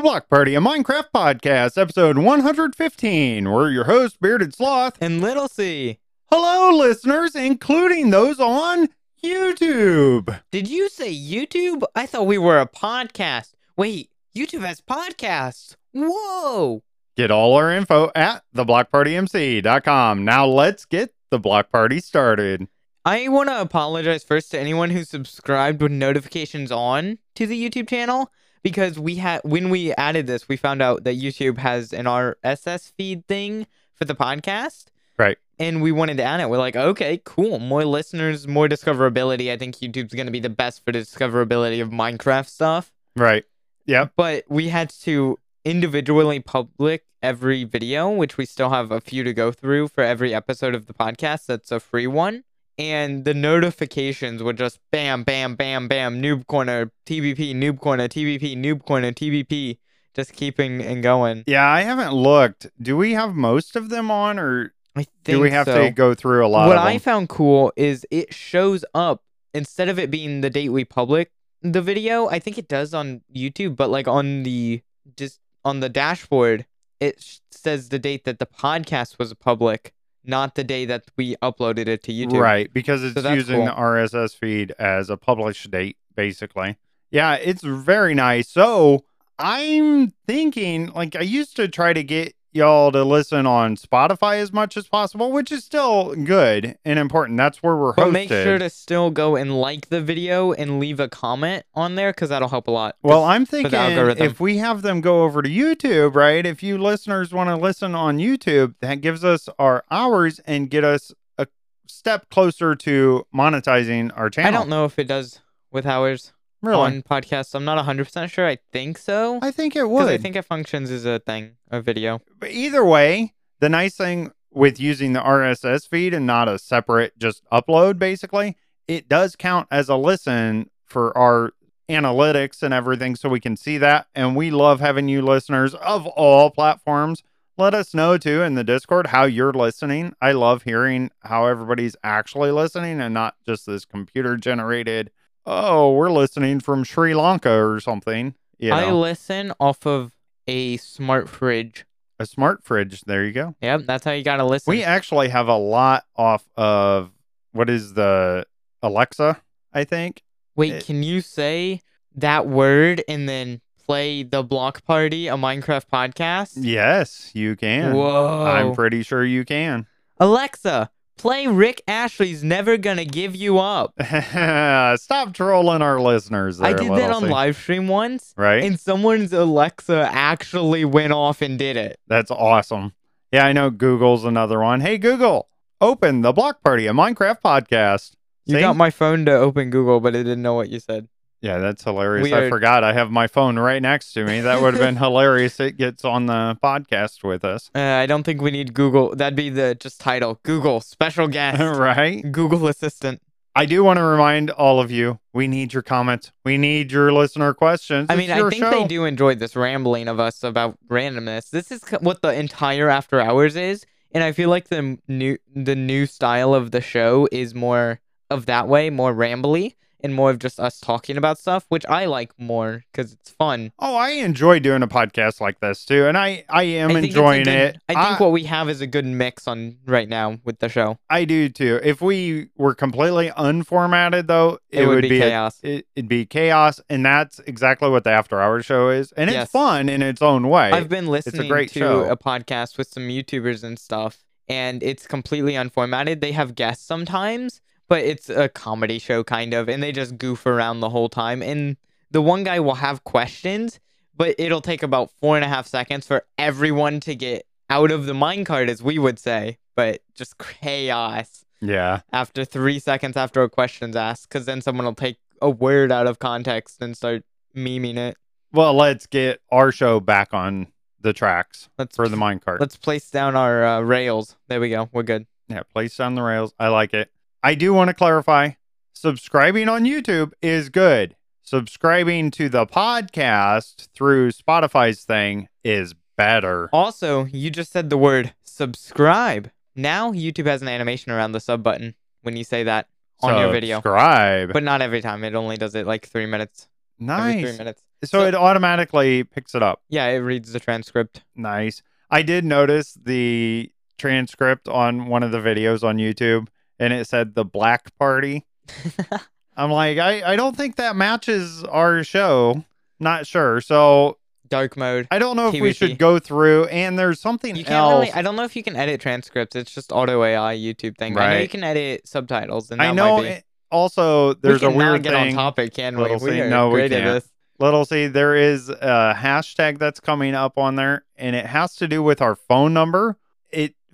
the Block Party, a Minecraft podcast, episode 115. We're your hosts, Bearded Sloth. And Little C. Hello, listeners, including those on YouTube. Did you say YouTube? I thought we were a podcast. Wait, YouTube has podcasts. Whoa. Get all our info at theblockpartymc.com. Now let's get the Block Party started. I want to apologize first to anyone who subscribed with notifications on to the YouTube channel because we had when we added this, we found out that YouTube has an RSS feed thing for the podcast. Right. And we wanted to add it. We're like, okay, cool. More listeners, more discoverability. I think YouTube's going to be the best for the discoverability of Minecraft stuff. Right. Yep. But we had to individually public every video, which we still have a few to go through for every episode of the podcast. That's a free one. And the notifications would just bam, bam, bam, bam, noob corner, TBP, noob corner, TBP, noob corner, TBP, just keeping and going. Yeah, I haven't looked. Do we have most of them on or I think do we have so. to go through a lot what I found cool is it shows up instead of it being the date we public the video. I think it does on YouTube, but like on the just on the dashboard, it sh- says the date that the podcast was public, not the day that we uploaded it to YouTube. Right, because it's that's using cool. the RSS feed as a published date, basically. Yeah, it's very nice. So I'm thinking, like, I used to try to get y'all to listen on Spotify as much as possible, which is still good and important. That's where we're But hosted. make sure to still go and like the video and leave a comment on there because that'll help a lot. well, I'm thinking if we have them go over to YouTube, right? If you listeners want to listen on YouTube, that gives us our hours and get us a step closer to monetizing our channel. I don't know if it does with ours really. on podcasts. I'm not 100% sure. I think so. I think it would. I think it functions as a thing, a video. But either way, the nice thing with using the RSS feed and not a separate just upload, basically, it does count as a listen for our analytics and everything so we can see that. And we love having you listeners of all platforms. Let us know too in the Discord how you're listening. I love hearing how everybody's actually listening and not just this computer generated, oh, we're listening from Sri Lanka or something. You I listen off of a smart fridge. a smart fridge. There you go. Yep, that's how you gotta listen. We actually have a lot off of what is the Alexa, I think. Wait, it- can you say that word and then play the Block Party, a Minecraft podcast? Yes, you can. Whoa. I'm pretty sure you can. Alexa, play Rick Astley's Never Gonna Give You Up. Stop trolling our listeners. I did that on live stream once, Right? and someone's Alexa actually went off and did it. That's awesome. Yeah, I know Google's another one. Hey, Google, open the Block Party, a Minecraft podcast. You See? got my phone to open Google, but it didn't know what you said. Yeah, that's hilarious. I Weird. forgot I have my phone right next to me. That would have been hilarious. It gets on the podcast with us. Uh, I don't think we need Google. That'd be the just title Google special guest, right? Google Assistant. I do want to remind all of you, we need your comments. We need your listener questions. I mean, I think show. they do enjoy this rambling of us about randomness. This is what the entire After Hours is, and I feel like the new the new style of the show is more of that way, more rambly, and more of just us talking about stuff, which I like more because it's fun. Oh, I enjoy doing a podcast like this too, and I I am I a enjoying good- it. I think what we have is a good mix on right now with the show. I do too. If we were completely unformatted, though, It, would, be, a- chaos. it, it'd be chaos, and that's exactly what the After Hours show is, and Yes. it's fun in its own way. I've been listening great to show. a podcast with some YouTubers and stuff, and it's completely unformatted. They have guests sometimes, but it's a comedy show kind of, and they just goof around the whole time. And the one guy will have questions, but it'll take about four and a half seconds for everyone to get out of the minecart, as we would say, but just chaos yeah, after three seconds after a question's asked, because then someone will take a word out of context and start memeing it. well, let's get our show back on the tracks Let's for the minecart. Let's place down our uh, rails. There we go. We're good. Yeah, place down the rails. I like it. I do want to clarify subscribing on YouTube is good. Subscribing to the podcast through Spotify's thing is better. Also, you just said the word subscribe. Now YouTube has an animation around the sub button when you say that on your video. Subscribe. But not every time. It only does it like three minutes. Every three nice. minutes. So, So- it automatically picks it up. Yeah, it reads the transcript. Nice. I did notice the transcript on one of the videos on YouTube and it said the black party. I'm like, I, I don't think that matches our show. Not sure. So Dark mode. I don't know if we should go through and there's something You can't else. really. I don't know if you can edit transcripts. It's just auto AI YouTube thing. I know you can edit subtitles, and that I know it- also there's we a weird get thing. on topic, can we? Little We C- are no, we can't. this. Little C, there is a hashtag that's coming up on there, and it has to do with our phone number.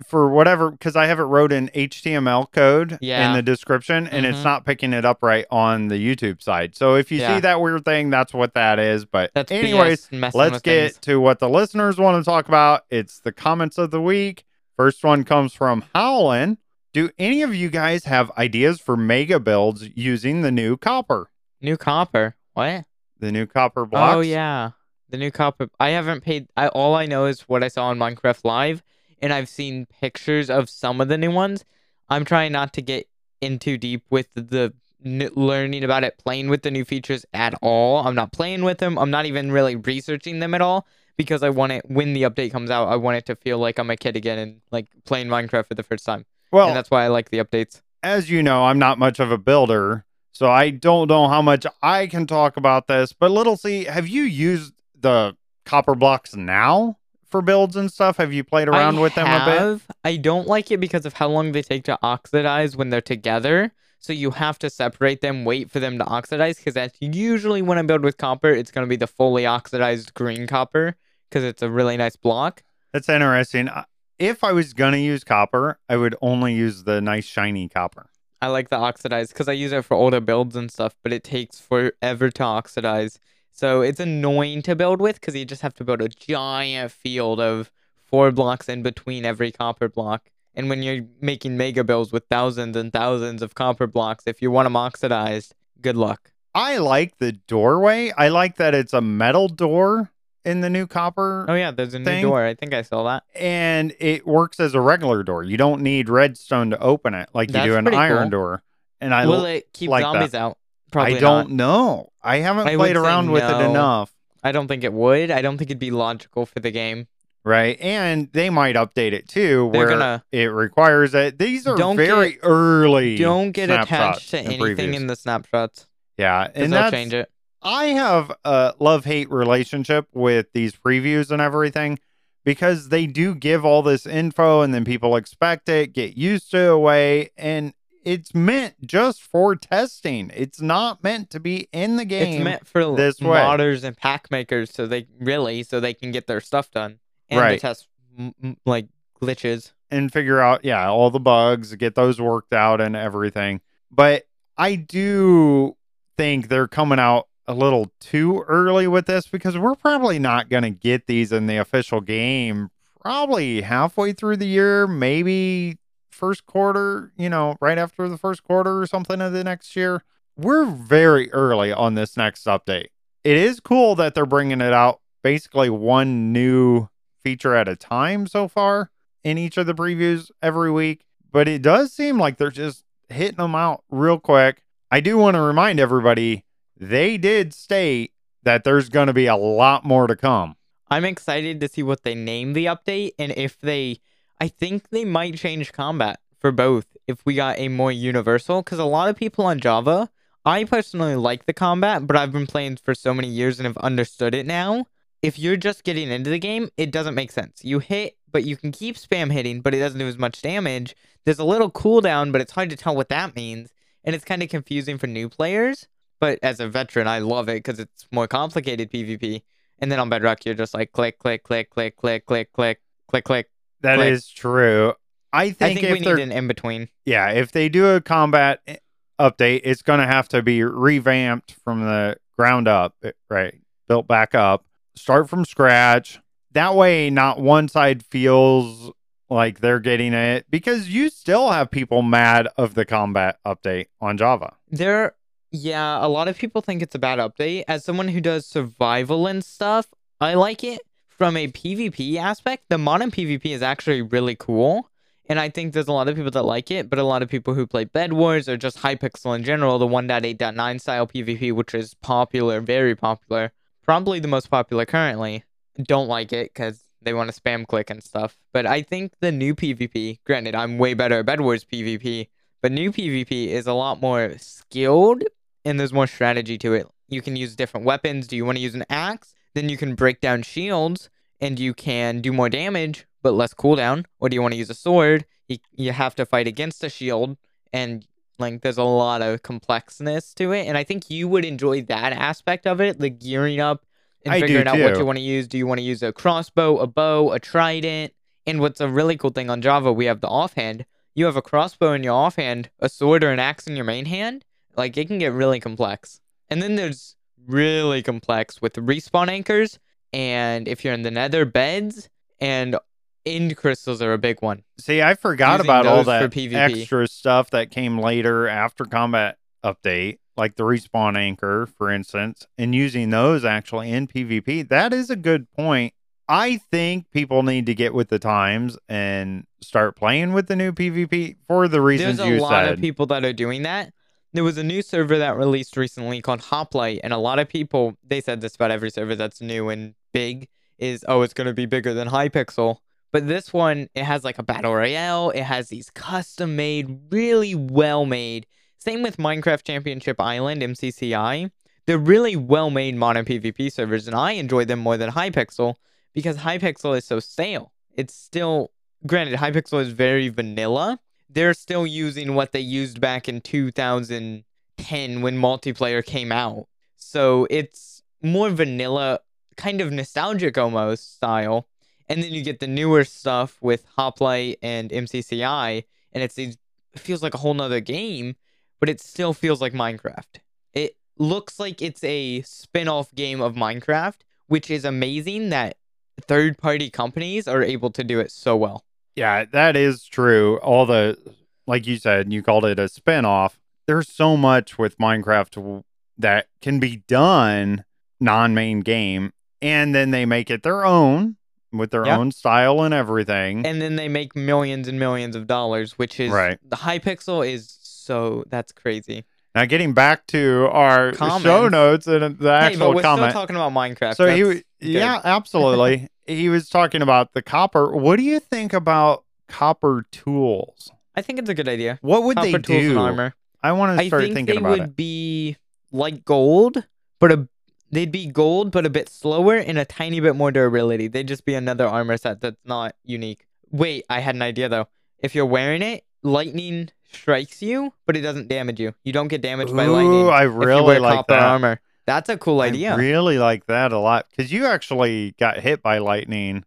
For whatever because I have it wrote in HTML code in the description, and it's Mhm. not picking it up right on the YouTube side. So if you Yeah. see that weird thing, that's what that is. But That's anyways, let's get things. to what the listeners want to talk about. It's the comments of the week. First one comes from Howlin. Do any of you guys have ideas for mega builds using the new copper? new copper. What? The new copper blocks? Oh yeah, the new copper. I haven't paid. I all I know is what I saw on Minecraft Live, and I've seen pictures of some of the new ones. I'm trying not to get in too deep with the n- learning about it, playing with the new features at all. I'm not playing with them. I'm not even really researching them at all because I want it when the update comes out. I want it to feel like I'm a kid again and like playing Minecraft for the first time. Well, and that's why I like the updates. as you know, I'm not much of a builder, so I don't know how much I can talk about this. But little C, have you used the copper blocks now for builds and stuff? Have you played around I with them a bit? have. I don't like it because of how long they take to oxidize when they're together. So you have to separate them, wait for them to oxidize, because that's usually when I build with copper, it's going to be the fully oxidized green copper, because it's a really nice block. That's interesting. If I was gonna use copper, I would only use the nice shiny copper. I like the oxidized because I use it for older builds and stuff, but it takes forever to oxidize. So it's annoying to build with because you just have to build a giant field of four blocks in between every copper block. And when you're making mega builds with thousands and thousands of copper blocks, if you want them oxidized, good luck. I like the doorway. I like that it's a metal door in the new copper Oh yeah, there's a new door. I think I saw that. and it works as a regular door. You don't need redstone to open it like you do an iron cool. door. And I Will it keep like that. zombies out? Probably I don't not. know. I haven't I played around with it enough. I don't think it would. I don't think it'd be logical for the game. Right. And they might update it too They're where gonna- it requires it. These are very early. Don't get attached to anything previews. in the snapshots. Yeah. And they'll change it. I have a love hate relationship with these previews and everything because they do give all this info and then people expect it, get used to it way, and it's meant just for testing. It's not meant to be in the game. It's meant for this way. modders and pack makers, so they really so they can get their stuff done and Right. test like glitches. and figure out, yeah, all the bugs, get those worked out and everything. But I do think they're coming out a little too early with this because we're probably not going to get these in the official game probably halfway through the year, maybe first quarter, you know, right after the first quarter or something of the next year. We're very early on this next update. It is cool that they're bringing it out basically one new feature at a time so far in each of the previews every week, but it does seem like they're just hitting them out real quick. I do want to remind everybody they did state that there's going to be a lot more to come. I'm excited to see what they name the update and if they. I think they might change combat for both if we got a more universal. Because a lot of people on Java, I personally like the combat, but I've been playing for so many years and have understood it now. If you're just getting into the game, it doesn't make sense. You hit, but you can keep spam hitting, but it doesn't do as much damage. There's a little cooldown, but it's hard to tell what that means. And it's kind of confusing for new players. But as a veteran, I love it because it's more complicated PvP. And then on Bedrock, you're just like click, click, click, click, click, click, click, click, click. That is Click. true. I I think, think we if they're need an in between. yeah, if they do a combat update, it's going to have to be revamped from the ground up, eh, right? Built back up, start from scratch. That way, not one side feels like they're getting it because you still have people mad of the combat update on Java. There, yeah, a lot of people think it's a bad update. As someone who does survival and stuff, I like it. From a PvP aspect, the modern PvP is actually really cool. And I think there's a lot of people that like it, but a lot of people who play Bed Wars or just Hypixel in general, the 1.8.9 style PvP, which is popular, very popular, probably the most popular currently. Don't like it because they want to spam click and stuff. But I think the new PvP, granted, I'm way better at Bed Wars PvP, but new PvP is a lot more skilled and there's more strategy to it. You can use different weapons. Do you want to use an axe? Then you can break down shields and you can do more damage but less cooldown. Or do you want to use a sword? You, you have to fight against a shield and like there's a lot of complexness to it. And I think you would enjoy that aspect of it, the gearing up and I figuring out what you want to use. Do you want to use a crossbow, a bow, a trident? And what's a really cool thing on Java, we have the offhand. You have a crossbow in your offhand, a sword or an axe in your main hand. Like it can get really complex. And then there's really complex with respawn anchors. And if you're in the nether beds and end crystals are a big one. See, I forgot Using about all that extra stuff that came later after combat update, like the respawn anchor, for instance, and using those actually in PvP. That is a good point. I think people need to get with the times and start playing with the new PvP for the reasons There's a you lot said. of people that are doing that. There was a new server that released recently called Hoplite, and a lot of people they said this about every server that's new and big is oh it's gonna be bigger than Hypixel. But this one, it has like a battle royale. It has these custom made, really well made. Same with Minecraft Championship Island (MCCI). They're really well made modern PvP servers, and I enjoy them more than Hypixel because Hypixel is so stale. It's still, granted, Hypixel is very vanilla. They're still using what they used back in 2010 when multiplayer came out. So it's more vanilla, kind of nostalgic almost style. And then you get the newer stuff with Hoplite and MCCI, and it's it feels like a whole nother game, but it still feels like Minecraft. It looks like it's a spin-off game of Minecraft, which is amazing that third party companies are able to do it so well. Yeah, that is true. All the, like you said, you called it a spinoff. There's so much with Minecraft that can be done non main game, and then they make it their own with their Yeah. own style and everything. And then they make millions and millions of dollars, which is Right. the Hypixel is so that's crazy. now, getting back to our show notes and the hey, but actual we're comment. still talking about Minecraft. so he, yeah, absolutely. he was talking about the copper. What do you think about copper tools? I think it's a good idea. What would Copper they tools do? and armor. I want to start think thinking about it. They would be like gold, but a they'd be gold, but a bit slower and a tiny bit more durability. They'd just be another armor set that's not unique. Wait, I had an idea though. If you're wearing it, lightning strikes you, but it doesn't damage you. You don't get damaged by lightning. Ooh, I really wear like copper that. armor. That's a cool idea. I really like that a lot because you actually got hit by lightning.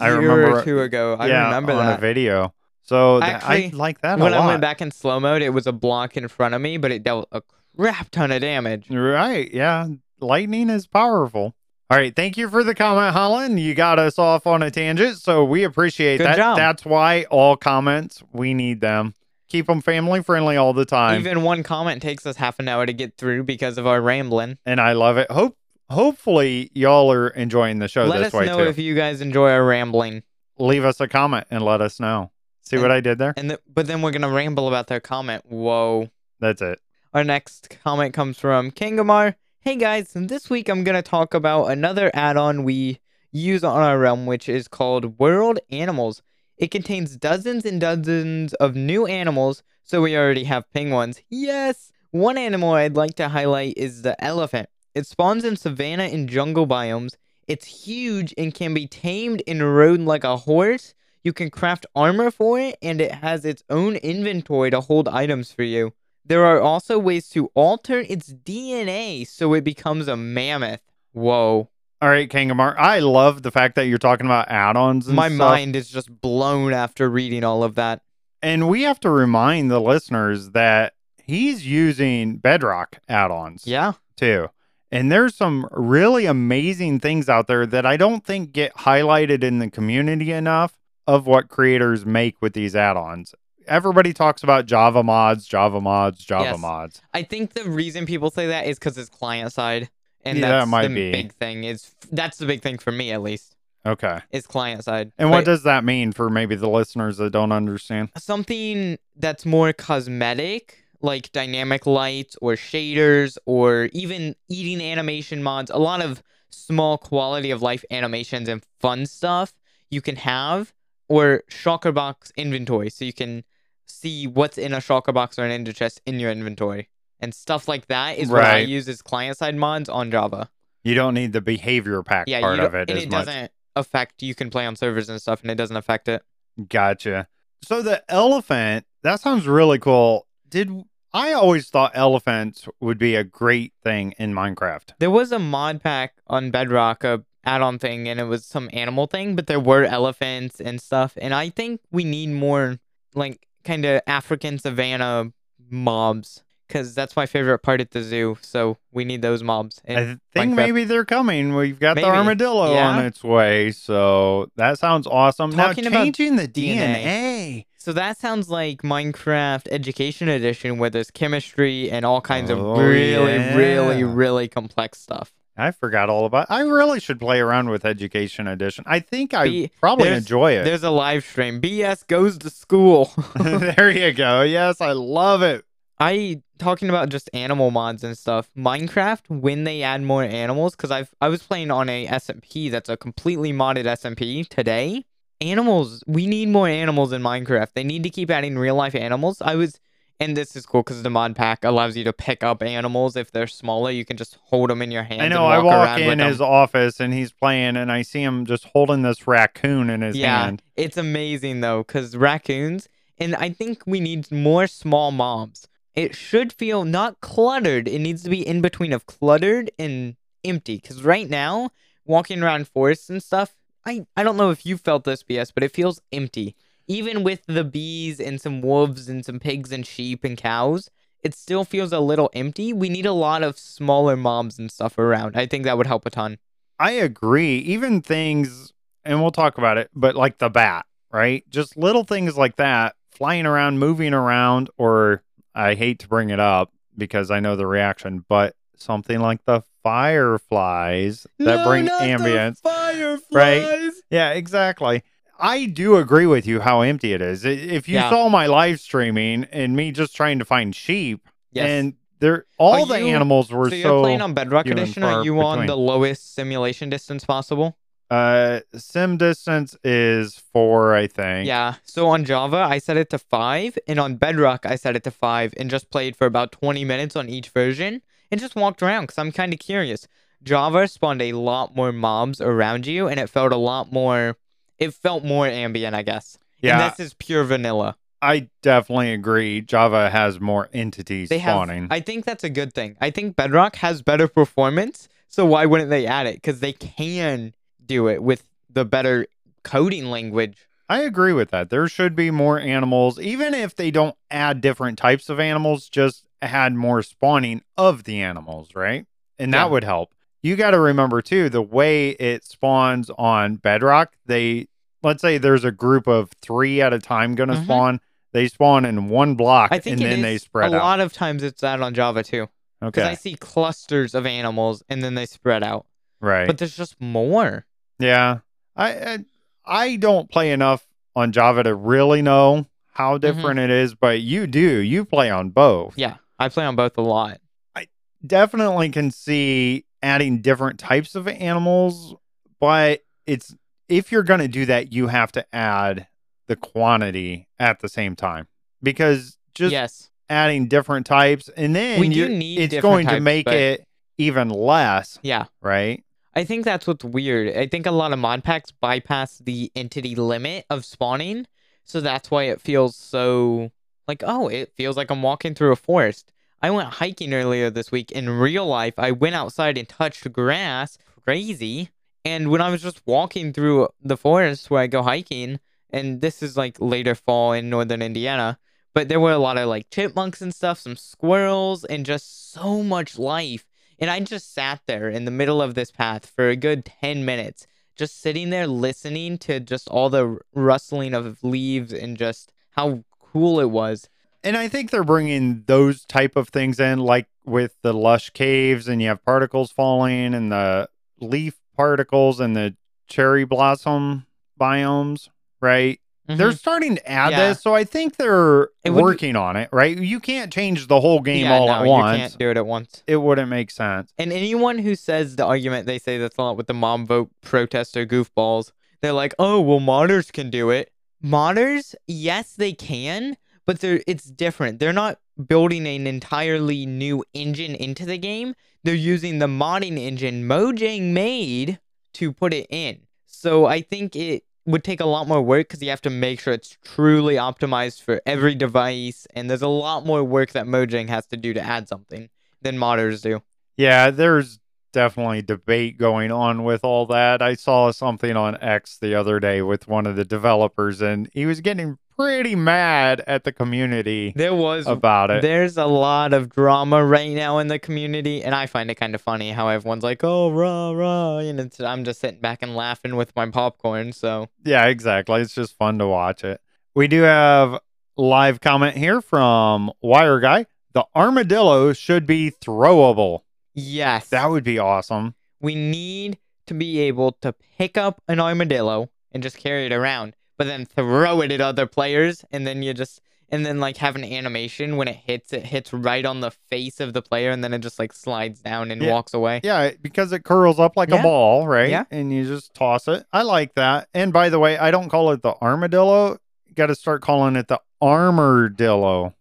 I remember- or two ago. I yeah, remember on that. a video. So th- I like that when I went back in slow mode, it was a block in front of me, but it dealt a crap ton of damage. Right? Yeah, lightning is powerful. All right, thank you for the comment, Holland. You got us off on a tangent, so we appreciate Good that. job. That's why all comments we need them. Keep them family friendly all the time, Even one comment takes us half an hour to get through because of our rambling. and I love it. Hope hopefully y'all are enjoying the show let this us know if you guys enjoy our rambling. Leave us a comment and let us know. See what I did there? And th- but then we're gonna ramble about their comment. Whoa. That's it. Our next comment comes from Kangamar. Hey guys, this week I'm gonna talk about another add-on we use on our realm, which is called World Animals. It contains dozens and dozens of new animals, so we already have penguins. Yes! One animal I'd like to highlight is the elephant. It spawns in savanna and jungle biomes. It's huge and can be tamed and rode like a horse. You can craft armor for it, and it has its own inventory to hold items for you. There are also ways to alter its DNA so it becomes a mammoth. Whoa. All right, Kangamar. I love the fact that you're talking about add-ons. And My stuff. mind is just blown after reading all of that. And we have to remind the listeners that he's using Bedrock add-ons Yeah. too. And there's some really amazing things out there that I don't think get highlighted in the community enough of what creators make with these add-ons. Everybody talks about Java mods, Java mods, Java Yes. mods. I think the reason people say that is because it's client side. And Yeah, that might the be. big thing. Is that's the big thing for me at least. Okay. Is client side. And what does that mean for maybe the listeners that don't understand? something that's more cosmetic, like dynamic lights or shaders or even eating animation mods, a lot of small quality of life animations and fun stuff you can have, or shulker box inventory, so you can see what's in a shulker box or an ender chest in your inventory. And stuff like that is what I use as client side mods on Java. You don't need the behavior pack Yeah, part of it and it much. doesn't affect you can play on servers and stuff, and it doesn't affect it. Gotcha. So the elephant, that sounds really cool. Did I always thought elephants would be a great thing in Minecraft? There was a mod pack on Bedrock, a add-on thing, and it was some animal thing, but there were elephants and stuff. And I think we need more like kind of African savanna mobs because that's my favorite part at the zoo. So we need those mobs. I think Minecraft. maybe they're coming. We've got Maybe. the armadillo Yeah. on its way, so that sounds awesome. Talking now about changing the DNA. DNA. so that sounds like Minecraft Education Edition, where there's chemistry and all kinds Oh, of really, really, yeah. really complex stuff. I forgot all about. I really should play around with Education Edition. I think I probably enjoy it. There's a live stream. BS goes to school. there you go. Yes, I love it. I talking about just animal mods and stuff. Minecraft when they add more animals cuz I've I was playing on a SMP that's a completely modded SMP today. Animals, we need more animals in Minecraft. They need to keep adding real life animals. I was and this is cool cuz the mod pack allows you to pick up animals if they're smaller. You can just hold them in your hand I and know. walk I walk around in with his them. office and he's playing, and I see him just holding this raccoon in his Yeah, hand. it's amazing though, because raccoons, and I think we need more small mobs. It should feel not cluttered. It needs to be in between of cluttered and empty. Because right now, walking around forests and stuff, I, I don't know if you felt this, BS, but it feels empty. Even with the bees and some wolves and some pigs and sheep and cows, it still feels a little empty. We need a lot of smaller mobs and stuff around. I think that would help a ton. I agree. Even things, and we'll talk about it, but like the bat, right? Just little things like that, flying around, moving around, or I hate to bring it up because I know the reaction, but something like the fireflies that bring ambience. Fireflies. Yeah, exactly. I do agree with you how empty it is. If you Yeah. saw my live streaming and me just trying to find sheep, Yes. and they're all Are the you- animals were so so, you're playing on Bedrock few Edition. Are you on between. the lowest simulation distance possible? Uh sim distance is four, I think. Yeah. So on Java, I set it to five, and on Bedrock, I set it to five, and just played for about 20 minutes on each version, and just walked around because I'm kind of curious. Java spawned a lot more mobs around you, and it felt a lot more. It felt more ambient, I guess. Yeah, And this is pure vanilla. I definitely agree. Java has more entities They have. spawning. I think that's a good thing. I think Bedrock has better performance, so why wouldn't they add it? Because they can do it with the better coding language. I agree with that. There should be more animals, even if they don't add different types of animals, just add more spawning of the animals, right? And that Yeah. would help. You got to remember too, the way it spawns on Bedrock, they let's say there's a group of three at a time going to Mhm. spawn. They spawn in one block I think and then they spread out. a out. lot of times it's that on Java too. Because okay. I see clusters of animals and then they spread out. right. But there's just more. Yeah. I, I I don't play enough on Java to really know how different it is, but you do. You play on both. Mm-hmm. Yeah. I play on both a lot. I definitely can see adding different types of animals, but it's if you're going to do that, you have to add the quantity at the same time because just yes. adding different types and then We do need it's going to make but- it even less, Yeah. right? I think that's what's weird. I think a lot of mod packs bypass the entity limit of spawning. So that's why it feels so like, oh, it feels like I'm walking through a forest. I went hiking earlier this week. In real life, I went outside and touched grass. Crazy. And when I was just walking through the forest where I go hiking, and this is like later fall in northern Indiana, but there were a lot of like chipmunks and stuff, some squirrels, and just so much life. And I just sat there in the middle of this path for a good 10 minutes, just sitting there listening to just all the rustling of leaves and just how cool it was. And I think they're bringing those type of things in, like with the lush caves, and you have particles falling, and the leaf particles, and the cherry blossom biomes, right? They're starting to add Mm-hmm. Yeah. this, so I think they're working on it, right? You can't change the whole game yeah, all no, at you once. can't do it at once. It wouldn't make sense. And anyone who says the argument they say that's a lot with the mob vote protester goofballs, they're like, oh, well, modders can do it. Modders, yes, they can, but they're it's different. They're not building an entirely new engine into the game. They're using the modding engine Mojang made to put it in. So I think it would take a lot more work because you have to make sure it's truly optimized for every device, and there's a lot more work that Mojang has to do to add something than modders do. Yeah, there's definitely debate going on with all that. I saw something on X the other day with one of the developers, and he was getting pretty mad at the community There was about it. there's a lot of drama right now in the community, and I find it kind of funny how everyone's like, "Oh, rah rah," and it's, I'm just sitting back and laughing with my popcorn. So Yeah, exactly. It's just fun to watch it. We do have live comment here from Wire Guy. The armadillo should be throwable. yes, That would be awesome. we need to be able to pick up an armadillo and just carry it around, but then throw it at other players, and then you just and then like have an animation when it hits, it hits right on the face of the player, and then it just like slides down and Yeah. walks away. Yeah, because it curls up like a ball, right? Yeah. And you just toss it. I like that. And by the way, I don't call it the armadillo. Got to start calling it the armadillo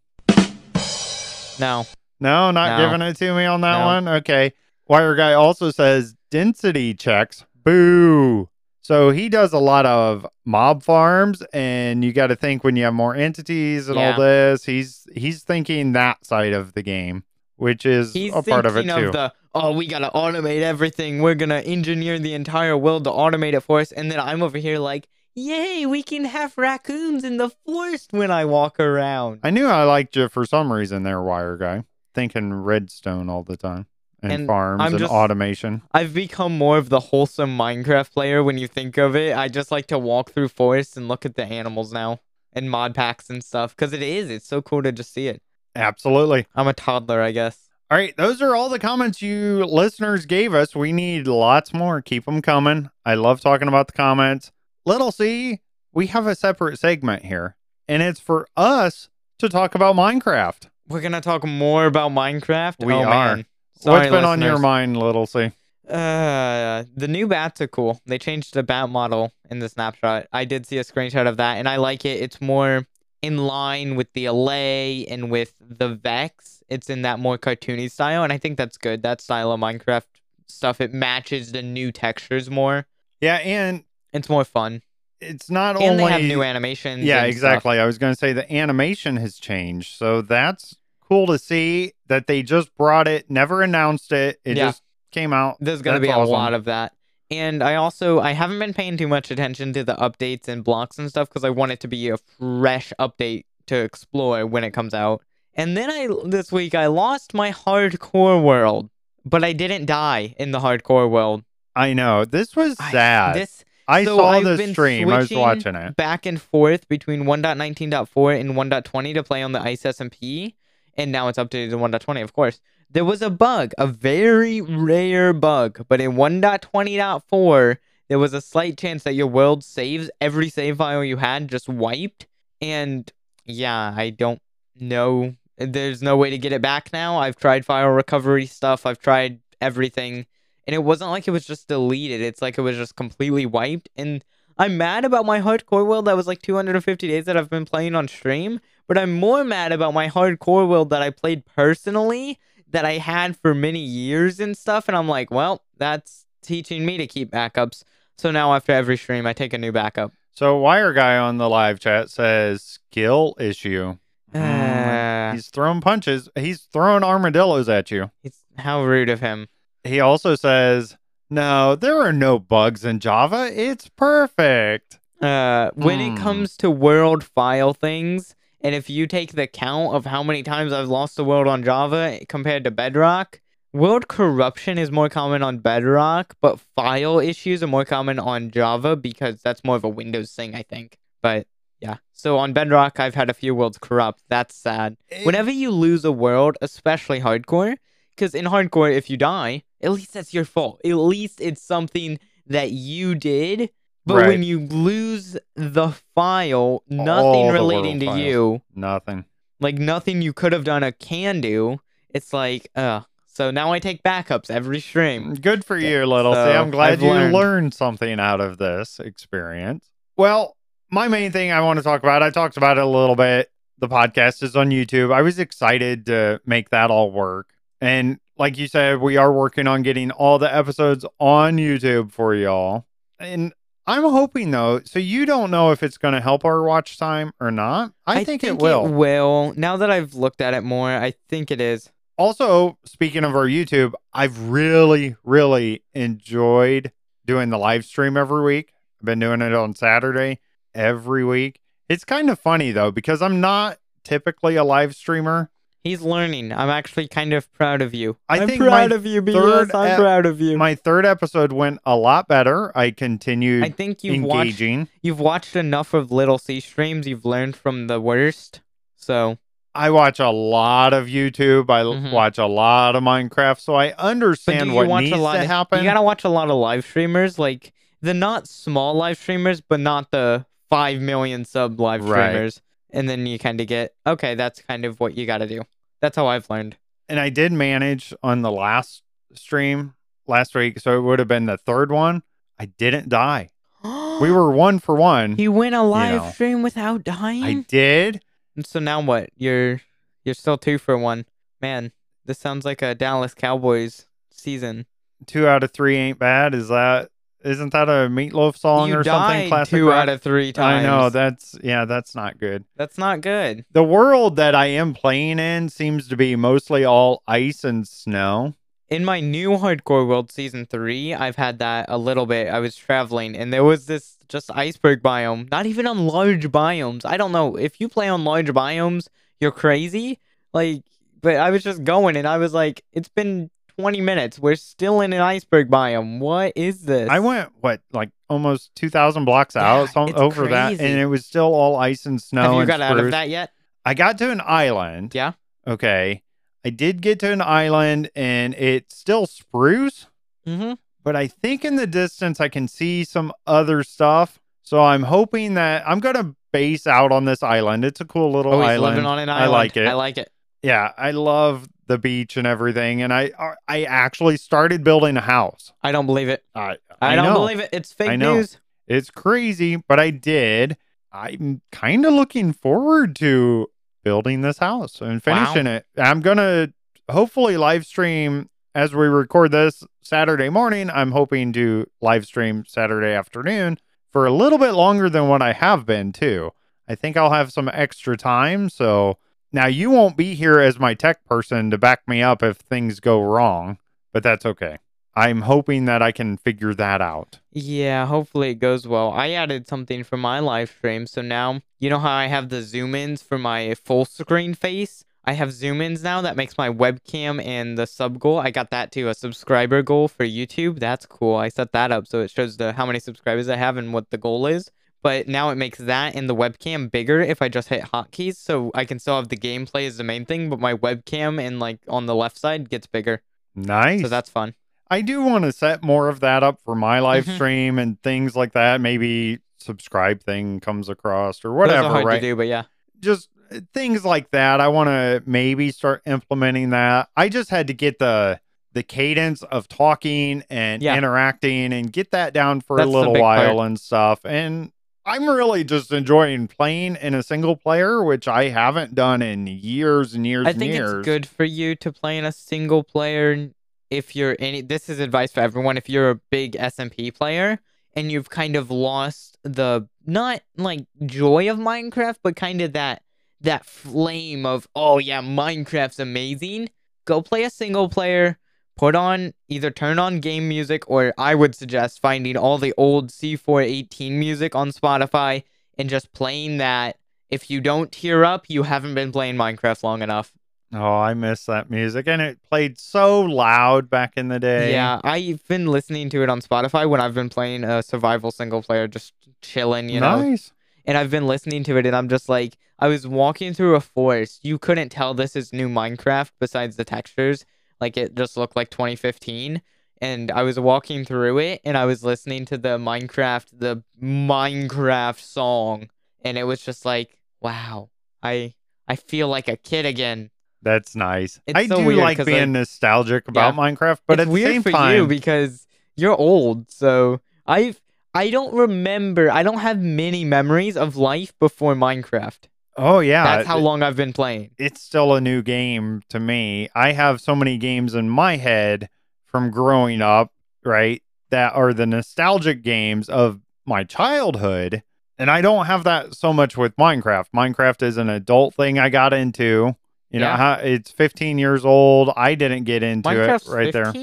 No, No, not No. giving it to me on that No. one. Okay. Wire guy also says density checks. Boo. So he does a lot of mob farms, and you got to think when you have more entities and Yeah. all this, he's he's thinking that side of the game, which is He's a part of it thinking too. of the oh, we gotta automate everything. We're gonna engineer the entire world to automate it for us. And then I'm over here like, yay, we can have raccoons in the forest when I walk around. I knew I liked you for some reason there, wire guy. Thinking redstone all the time. And, And farms I'm and just- automation. I've become more of the wholesome Minecraft player when you think of it. I just like to walk through forests and look at the animals now and mod packs and stuff because it is. It's so cool to just see it. Absolutely. I'm a toddler, I guess. All right, those are all the comments you listeners gave us. We need lots more. Keep them coming. I love talking about the comments. Little C, we have a separate segment here, and it's for us to talk about Minecraft. We're gonna talk more about Minecraft. We oh, are. Man. Sorry, What's been on your mind, Little C? Uh, the new bats are cool. They changed the bat model in the snapshot. I did see a screenshot of that, and I like it. It's more in line with the Allay and with the Vex. It's in that more cartoony style, and I think that's good. That style of Minecraft stuff it matches the new textures more. Yeah, and It's more fun, it's not and only they have new animations. Yeah, and stuff. exactly. I was going to say the animation has changed. So that's cool to see that they just brought it, never announced it. It Yeah. just came out. There's gonna That's be a awesome. lot of that. And I also I haven't been paying too much attention to the updates and blocks and stuff because I want it to be a fresh update to explore when it comes out. And then I this week I lost my hardcore world, but I didn't die in the hardcore world. I know. This was I- sad. this I so saw I've the stream. I was watching it. back and forth between 1.19.4 and 1.20 to play on the ice SMP, and now it's updated to 1.20, of course. There was a bug, a very rare bug, but in 1.20.4, there was a slight chance that your world saves every save file you had just wiped. And yeah, I don't know. There's no way to get it back now. I've tried file recovery stuff, I've tried everything, and it wasn't like it was just deleted. It's like it was just completely wiped. And I'm mad about my hardcore world that was like 250 days that I've been playing on stream, but I'm more mad about my hardcore world that I played personally that I had for many years and stuff. And I'm like, well, that's teaching me to keep backups. So now after every stream, I take a new backup. So Wire Guy on the live chat says skill issue. Uh, He's throwing punches. He's throwing armadillos at you. it's, how rude of him. He also says, "No, there are no bugs in Java. It's perfect." Uh, when Hmm. it comes to world file things, and if you take the count of how many times I've lost a world on Java compared to Bedrock, world corruption is more common on Bedrock, but file issues are more common on Java because that's more of a Windows thing, I think. But yeah, so on Bedrock, I've had a few worlds corrupt. That's sad. Whenever you lose a world, especially hardcore, because in hardcore, if you die, at least that's your fault. At least it's something that you did But Right. when you lose the file, nothing the relating to files. you, Nothing. like nothing you could have done a can do, it's like, uh. So now I take backups every stream. Good for you, little. See, I'm glad I've you learned. learned something out of this experience. Well, my main thing I want to talk about, I talked about it a little bit. The podcast is on YouTube. I was excited to make that all work. And like you said, we are working on getting all the episodes on YouTube for y'all. And I'm hoping though, so you don't know if it's going to help our watch time or not. I, think, it will. will. Now that I've looked at it more, I think it is. also, speaking of our YouTube, I've really, really enjoyed doing the live stream every week. I've been doing it on Saturday every week. It's kind of funny though, because I'm not typically a live streamer. He's learning. I'm actually kind of proud of you. I am think proud of you, BS. third I'm ep- proud of you. My third episode went a lot better. I continued I think you've watched you've watched enough of Little C streams. You've learned from the worst. So I watch a lot of YouTube. I l- Mhm. watch a lot of Minecraft, so I understand do you what watch needs a lot to of, happen. You gotta watch a lot of live streamers, like the not small live streamers, but not the five million sub live Right. streamers. And then you kind of get okay. That's kind of what you gotta do. That's how I've learned. and I did manage on the last stream last week, so it would have been the third one. I didn't die. We were one for one. You went a live know. stream without dying. I did. And so now what? You're you're still two for one. Man, this sounds like a Dallas Cowboys season. Two out of three ain't bad. Is that isn't that a Meat Loaf song you or something? Classic two out of three times. I know that's yeah, that's not good. That's not good. The world that I am playing in seems to be mostly all ice and snow. In my new Hardcore World Season 3, I've had that a little bit. I was traveling and there was this just iceberg biome, not even on large biomes. I don't know. If you play on large biomes, you're crazy. Like, but I was just going and I was like, it's been 20 minutes. We're still in an iceberg biome. What is this? I went what like almost two thousand blocks out, Yeah, it's over that, and it was still all ice and snow. Have you got out of that yet? I got to an island. Yeah. Okay. I did get to an island and it's still spruce, Mm-hmm. but I think in the distance I can see some other stuff. So I'm hoping that I'm going to base out on this island. It's a cool little Oh, island. living on an island. I like it. I like it. yeah, I love the beach and everything and I I actually started building a house. I don't believe it. I I, I don't know. believe it. It's fake news. It's crazy, but I did. I'm kind of looking forward to building this house and Wow. finishing it. I'm going to hopefully live stream as we record this Saturday morning. I'm hoping to live stream Saturday afternoon for a little bit longer than what I have been, too. I think I'll have some extra time. So now you won't be here as my tech person to back me up if things go wrong, but that's okay. I'm hoping that I can figure that out. Yeah, hopefully it goes well. I added something for my live stream, so now you know how I have the zoom ins for my full screen face? I have zoom ins now that makes my webcam and the sub goal. I got that too, a subscriber goal for YouTube. That's cool. I set that up so it shows the how many subscribers I have and what the goal is. But now it makes that and the webcam bigger if I just hit hotkeys, so I can still have the gameplay as the main thing, but my webcam and like on the left side gets bigger. Nice. So that's fun. I do want to set more of that up for my live Mhm. stream and things like that. Maybe subscribe thing comes across or whatever, hard right? to do, but yeah. Just uh, things like that. I want to maybe start implementing that. I just had to get the the cadence of talking and Yeah. interacting and get that down for That's a little while part. and stuff. And I'm really just enjoying playing in a single player, which I haven't done in years and years I and think years. it's good for you to play in a single player if you're any this is advice for everyone if you're a big SMP player and you've kind of lost the not like joy of Minecraft but kind of that that flame of oh yeah Minecraft's amazing go play a single player put on either turn on game music or I would suggest finding all the old C418 music on Spotify and just playing that if you don't tear up, you haven't been playing Minecraft long enough. Oh, I miss that music. And it played so loud back in the day. Yeah, I've been listening to it on Spotify when I've been playing a survival single player, just chilling, you know. nice. And I've been listening to it, and I'm just like, I was walking through a forest. You couldn't tell this is new Minecraft besides the textures. Like it just looked like 2015. and I was walking through it and I was listening to the Minecraft the Minecraft song and it was just like, wow, I I feel like a kid again. That's nice. It's I so do like being like- nostalgic about Minecraft, but it's at the weird same for time, you because you're old, so I've I don't remember. I don't have many memories of life before Minecraft. Oh yeah, That's how long I've been playing. it's still a new game to me. I have so many games in my head from growing up, right? That are the nostalgic games of my childhood. And I don't have that so much with Minecraft. Minecraft is an adult thing I got into. You know, Yeah. it's 15 years old. I didn't get into Minecraft's it right there.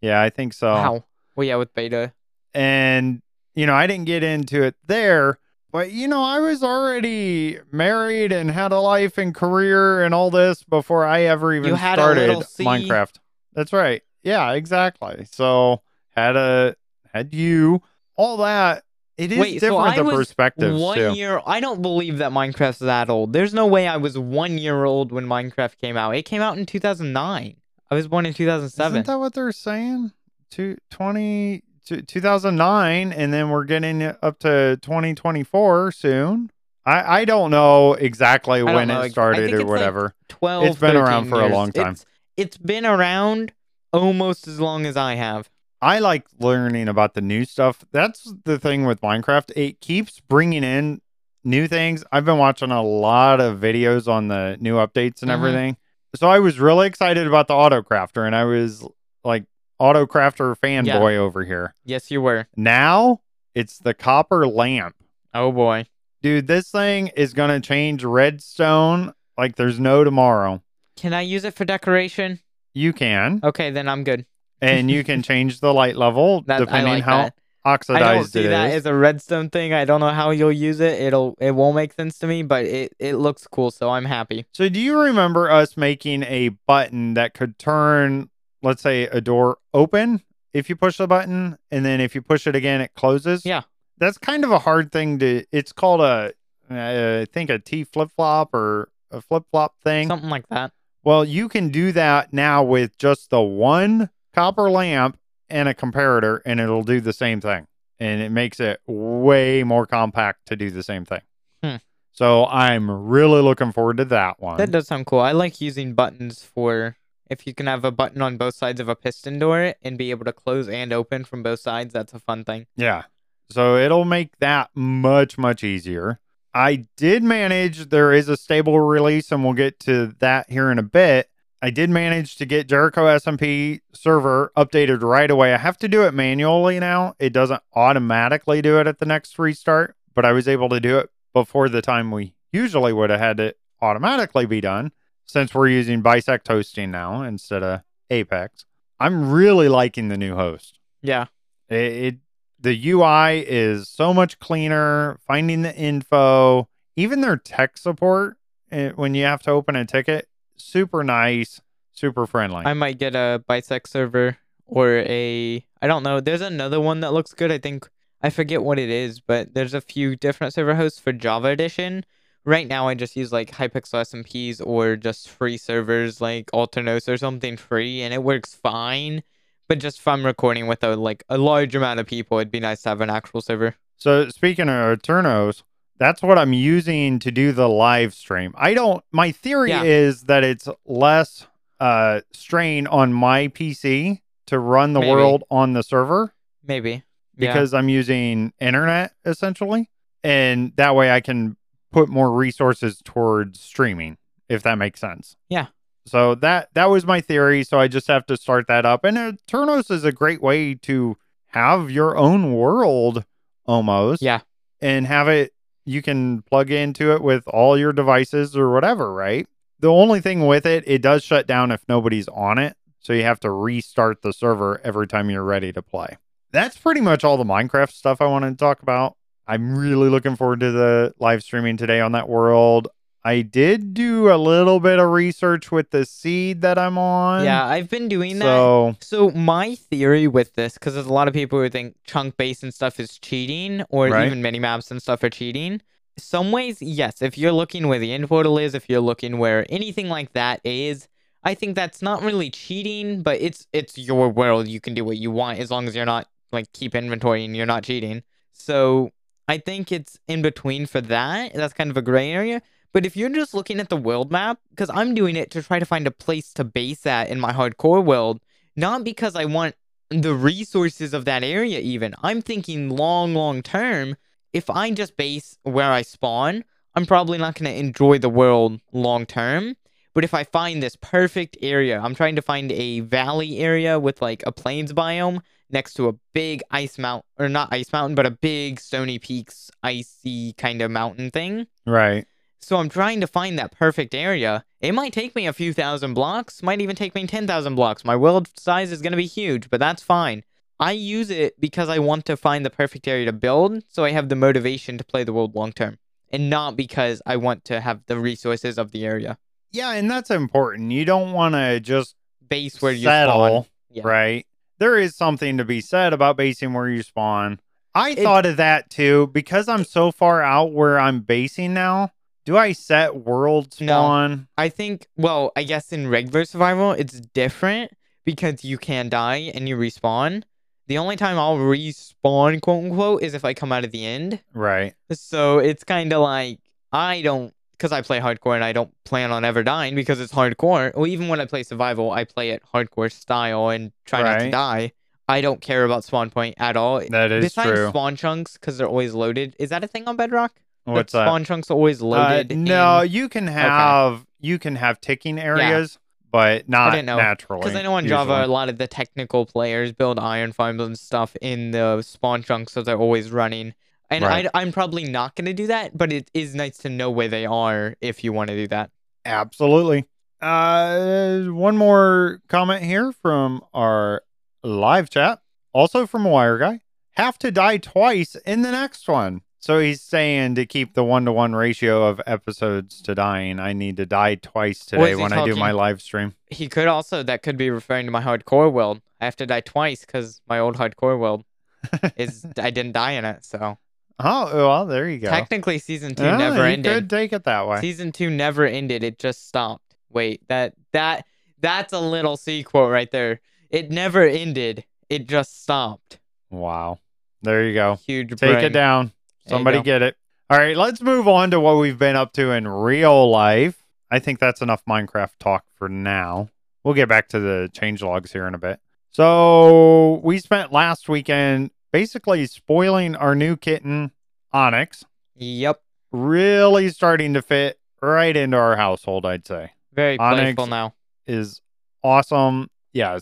Yeah, I think so. Wow. Well, yeah, with beta. and you know i didn't get into it there but you know i was already married and had a life and career and all this before i ever even started minecraft that's right yeah exactly so had a had you all that it is Wait, so different I the was perspectives One too. year. I don't believe that Minecraft's that old. There's no way I was one year old when Minecraft came out. It came out in 2009. I was born in 2007. Isn't that what they're saying? Two, 20, two- 2009, and then we're getting up to 2024 soon. I, I don't know exactly don't when know. It started or it's like whatever. 12 It's been around 13 for a long time. It's, it's been around almost as long as I have. I like learning about the new stuff. That's the thing with Minecraft. It keeps bringing in new things. I've been watching a lot of videos on the new updates and Mhm. everything. So I was really excited about the Autocrafter, and I was like Autocrafter fanboy over here. Yes, you were. Now it's the copper lamp. Oh boy. Dude, this thing is going to change redstone like there's no tomorrow. Can I use it for decoration? You can, Okay, then I'm good. and you can change the light level That depending like how that. oxidized I don't see it that is. as a redstone thing. I don't know how you'll use it. It'll it won't make sense to me, but it it looks cool, so I'm happy. So, do you remember us making a button that could turn, let's say, a door open if you push the button, and then if you push it again, it closes? Yeah. That's kind of a hard thing to. It's called a, uh, think a T flip flop or a flip flop thing. Something like that. Well, you can do that now with just the one copper lamp and a comparator, and it'll do the same thing. And it makes it way more compact to do the same thing. Hmm. So I'm really looking forward to that one. That does sound cool. I like using buttons for if you can have a button on both sides of a piston door and be able to close and open from both sides. That's a fun thing. Yeah. So it'll make that much, much easier. I did manage, there is a stable release, and we'll get to that here in a bit. I did manage to get Jericho SMP server updated right away. I have to do it manually now. It doesn't automatically do it at the next restart, but I was able to do it before the time we usually would have had it automatically be done since we're using Bisect hosting now instead of Apex. I'm really liking the new host. Yeah. It, it the UI is so much cleaner. Finding the info, even their tech support eh, when you have to open a ticket, super nice, super friendly. I might get a bisect server or a I don't know. There's another one that looks good. I think I forget what it is, but there's a few different server hosts for Java Edition. Right now, I just use like Hypixel SMPs or just free servers like Aternos or something free, and it works fine. But just if I'm recording with a like a large amount of people, it'd be nice to have an actual server. so speaking of Aternos, that's what I'm using to do the live stream. I don't. My theory Yeah. is that it's less uh strain on my PC to run the Maybe. world on the server. Maybe. Yeah. because I'm using internet essentially. And that way I can put more resources towards streaming, if that makes sense. Yeah. So that that was my theory. So I just have to start that up. And uh, Turnos is a great way to have your own world almost. Yeah. And have it you can plug into it with all your devices or whatever, right? The only thing with it, it does shut down if nobody's on it. So you have to restart the server every time you're ready to play that's pretty much all the Minecraft stuff I wanted to talk about. I'm really looking forward to the live streaming today on that world. I did do a little bit of research with the seed that I'm on. yeah, I've been doing that. So So my theory with this, because there's a lot of people who think Chunkbase and stuff is cheating, or Right. even mini maps and stuff are cheating. Some ways, yes. If you're looking where the end portal is, if you're looking where anything like that is, I think that's not really cheating, but it's it's your world. You can do what you want as long as you're not like keep inventory and you're not cheating. So I think it's in between for that. That's kind of a gray area. But if you're just looking at the world map, because I'm doing it to try to find a place to base at in my hardcore world, not because I want the resources of that area even. I'm thinking long, long term. If I just base where I spawn, I'm probably not going to enjoy the world long term. But if I find this perfect area, I'm trying to find a valley area with like a plains biome next to a big ice mount or not ice mountain, but a big stony peaks icy kind of mountain thing. Right. So I'm trying to find that perfect area. It might take me a few thousand blocks, might even take me 10,000 blocks. My world size is going to be huge, but that's fine. I use it because I want to find the perfect area to build, so I have the motivation to play the world long term, and not because I want to have the resources of the area. Yeah, and that's important. You don't want to just Base where you settle. Yeah. right? There is something to be said about basing where you spawn. I It- thought of that too because I'm so far out where I'm basing now. Do I set world No. I think, well, I guess in regular survival, it's different because you can die and you respawn. The only time I'll respawn, quote unquote, is if I come out of the end. Right. So it's kind of like I don't because I play hardcore and I don't plan on ever dying because it's hardcore. Well, even when I play survival, I play it hardcore style and try not to die. I don't care about spawn point at all. That is Besides true. spawn chunks because they're always loaded. Is that a thing on Bedrock? What's that? Spawn chunks are always Uh, loaded. no, in- you can have you can have ticking areas, but not didn't know. naturally. Because I know on usually. Java, a lot of the technical players build iron farms and stuff in the spawn chunks, so they're always running. And Right. I, I'm probably not going to do that, but it is nice to know where they are if you want to do that. Absolutely. Uh, one more comment here from our live chat, also from Wire Guy. Have to die twice in the next one. So he's saying to keep the one to one ratio of episodes to dying, I need to die twice today is he when I do my live stream. He could also, that could be referring to my hardcore world. I have to die twice because my old hardcore world is, I didn't die in it. So Oh, well, there you go. technically, season two Yeah, never you ended. could take it that way. Season two never ended. It just stopped. Wait, that that that's a little C quote right there. It never ended. It just stopped. Wow. There you go. Huge Take brain. it down. Somebody get it. All right, let's move on to what we've been up to in real life. I think that's enough Minecraft talk for now. We'll get back to the change logs here in a bit. So, we spent last weekend basically spoiling our new kitten, Onyx, Yep. really starting to fit right into our household, I'd say. Very Onyx- playful now. Is awesome. Yeah,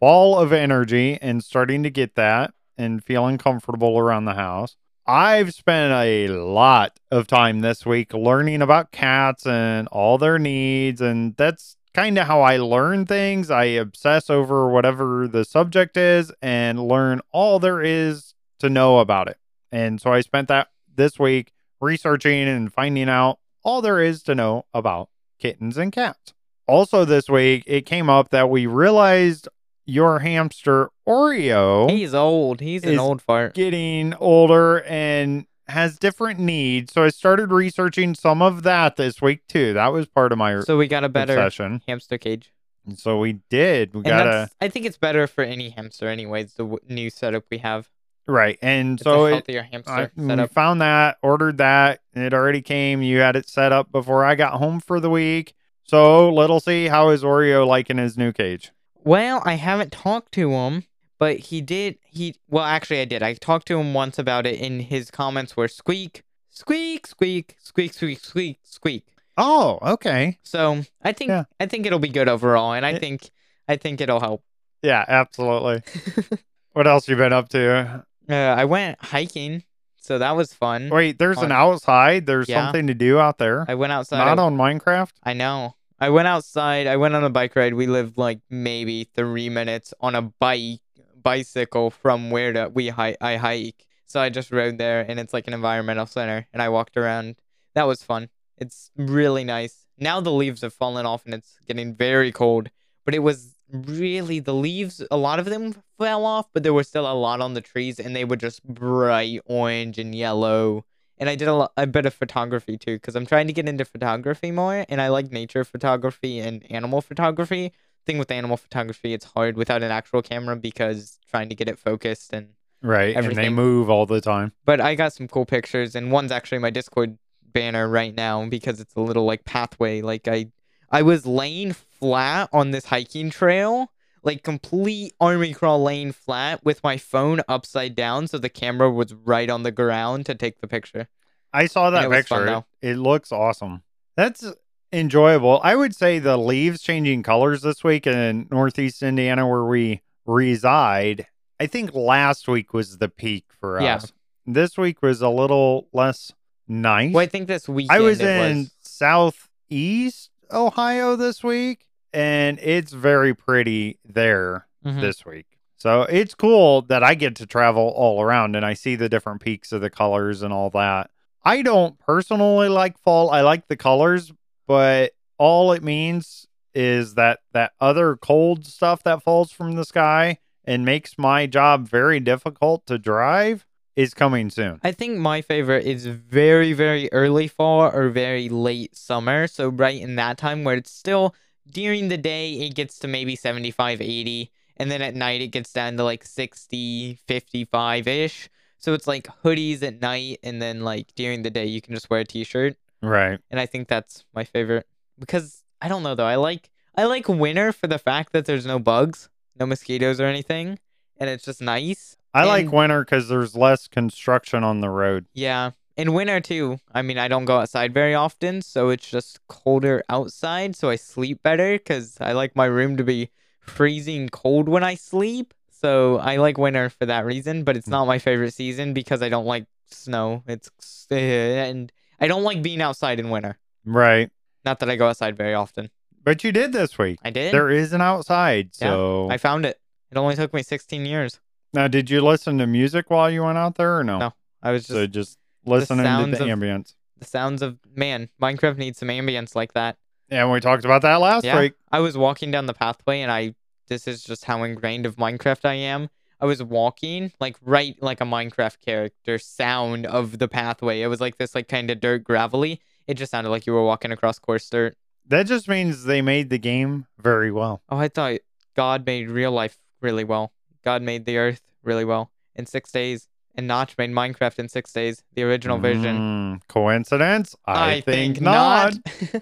ball of energy and starting to get that and feeling comfortable around the house. I've spent a lot of time this week learning about cats and all their needs, and that's kind of how I learn things. I obsess over whatever the subject is and learn all there is to know about it. And so I spent that this week researching and finding out all there is to know about kittens and cats. Also, this week, it came up that we realized your hamster Oreo He's old. He's an old fart. getting older and has different needs. So I started researching some of that this week too. That was part of my So we got a better obsession. hamster cage. And so we did. We And got a I think it's better for any hamster, anyways. The w- new setup we have. right, and It's so a it, healthier hamster I setup. found that, ordered that, it already came. You had it set up before I got home for the week. So let's see how is Oreo liking his new cage. Well, I haven't talked to him, but he did. He well, actually, I did. I talked to him once about it, and his comments were squeak, squeak, squeak, squeak, squeak, squeak, squeak. Oh, okay. So I think Yeah. I think it'll be good overall, and I It- think I think it'll help. Yeah, absolutely. what else you been up to? Uh, I went hiking, so that was fun. Wait, there's an outside. There's Yeah. something to do out there. I went outside. Not I, on Minecraft. I know. I went outside. I went on a bike ride. We lived like maybe three minutes on a bike bicycle from where to, we hike. I hike. So I just rode there, and it's like an environmental center, and I walked around. That was fun. It's really nice. Now the leaves have fallen off, and it's getting very cold. But it was really the leaves. A lot of them fell off, but there were still a lot on the trees, and they were just bright orange and yellow. and I did a, a bit of photography too because I'm trying to get into photography more, and I like nature photography and animal photography. Thing with animal photography, it's hard without an actual camera because trying to get it focused and. Right. And they Everything. move all the time. But I got some cool pictures, and one's actually my Discord banner right now because it's a little like pathway. Like I, I was laying flat on this hiking trail, like complete army crawl laying flat with my phone upside down, so the camera was right on the ground to take the picture. I saw that was fun, picture. it looks awesome. That's enjoyable. I would say the leaves changing colors this week in Northeast Indiana, where we reside. I think last week was the peak for Yeah. us. This week was a little less nice. Well, I think this week I was in was. southeast Ohio this week, and it's very pretty there Mhm. this week. So it's cool that I get to travel all around and I see the different peaks of the colors and all that. I don't personally like fall. I like the colors, but all it means is that that other cold stuff that falls from the sky and makes my job very difficult to drive is coming soon. I think my favorite is very, very early fall or very late summer. So, right in that time where it's still during the day, it gets to maybe 75, 80. And then at night, it gets down to like 60, 55 ish. So, it's like hoodies at night. And then, like, during the day, you can just wear a t shirt. Right. And I think that's my favorite because I don't know though. I like I like winter for the fact that there's no bugs, no mosquitoes or anything, and it's just nice. I like winter because there's less construction on the road. Yeah. In winter too. I mean, I don't go outside very often, so it's just colder outside, so I sleep better cuz I like my room to be freezing cold when I sleep. So I like winter for that reason, but it's hmm. not my favorite season because I don't like snow. It's eh, and I don't like being outside in winter. Right. Not that I go outside very often. But you did this week. I did. There is an outside. Yeah, So I found it. It only took me 16 years. now, did you listen to music while you went out there or no? No, I was just so just listening to the of- ambience. the sounds of man. Minecraft needs some ambience like that. Yeah, and we talked about that last Yeah. week. I was walking down the pathway and I this is just how ingrained of Minecraft I am. I was walking like right like a Minecraft character sound of the pathway. It was like this like kind of dirt gravelly. It just sounded like you were walking across coarse dirt. That just means they made the game very well. Oh, I thought God made real life really well. God made the earth really well in 6 days. And Notch made Minecraft in 6 days, the original version. Mm, coincidence? I, think, not.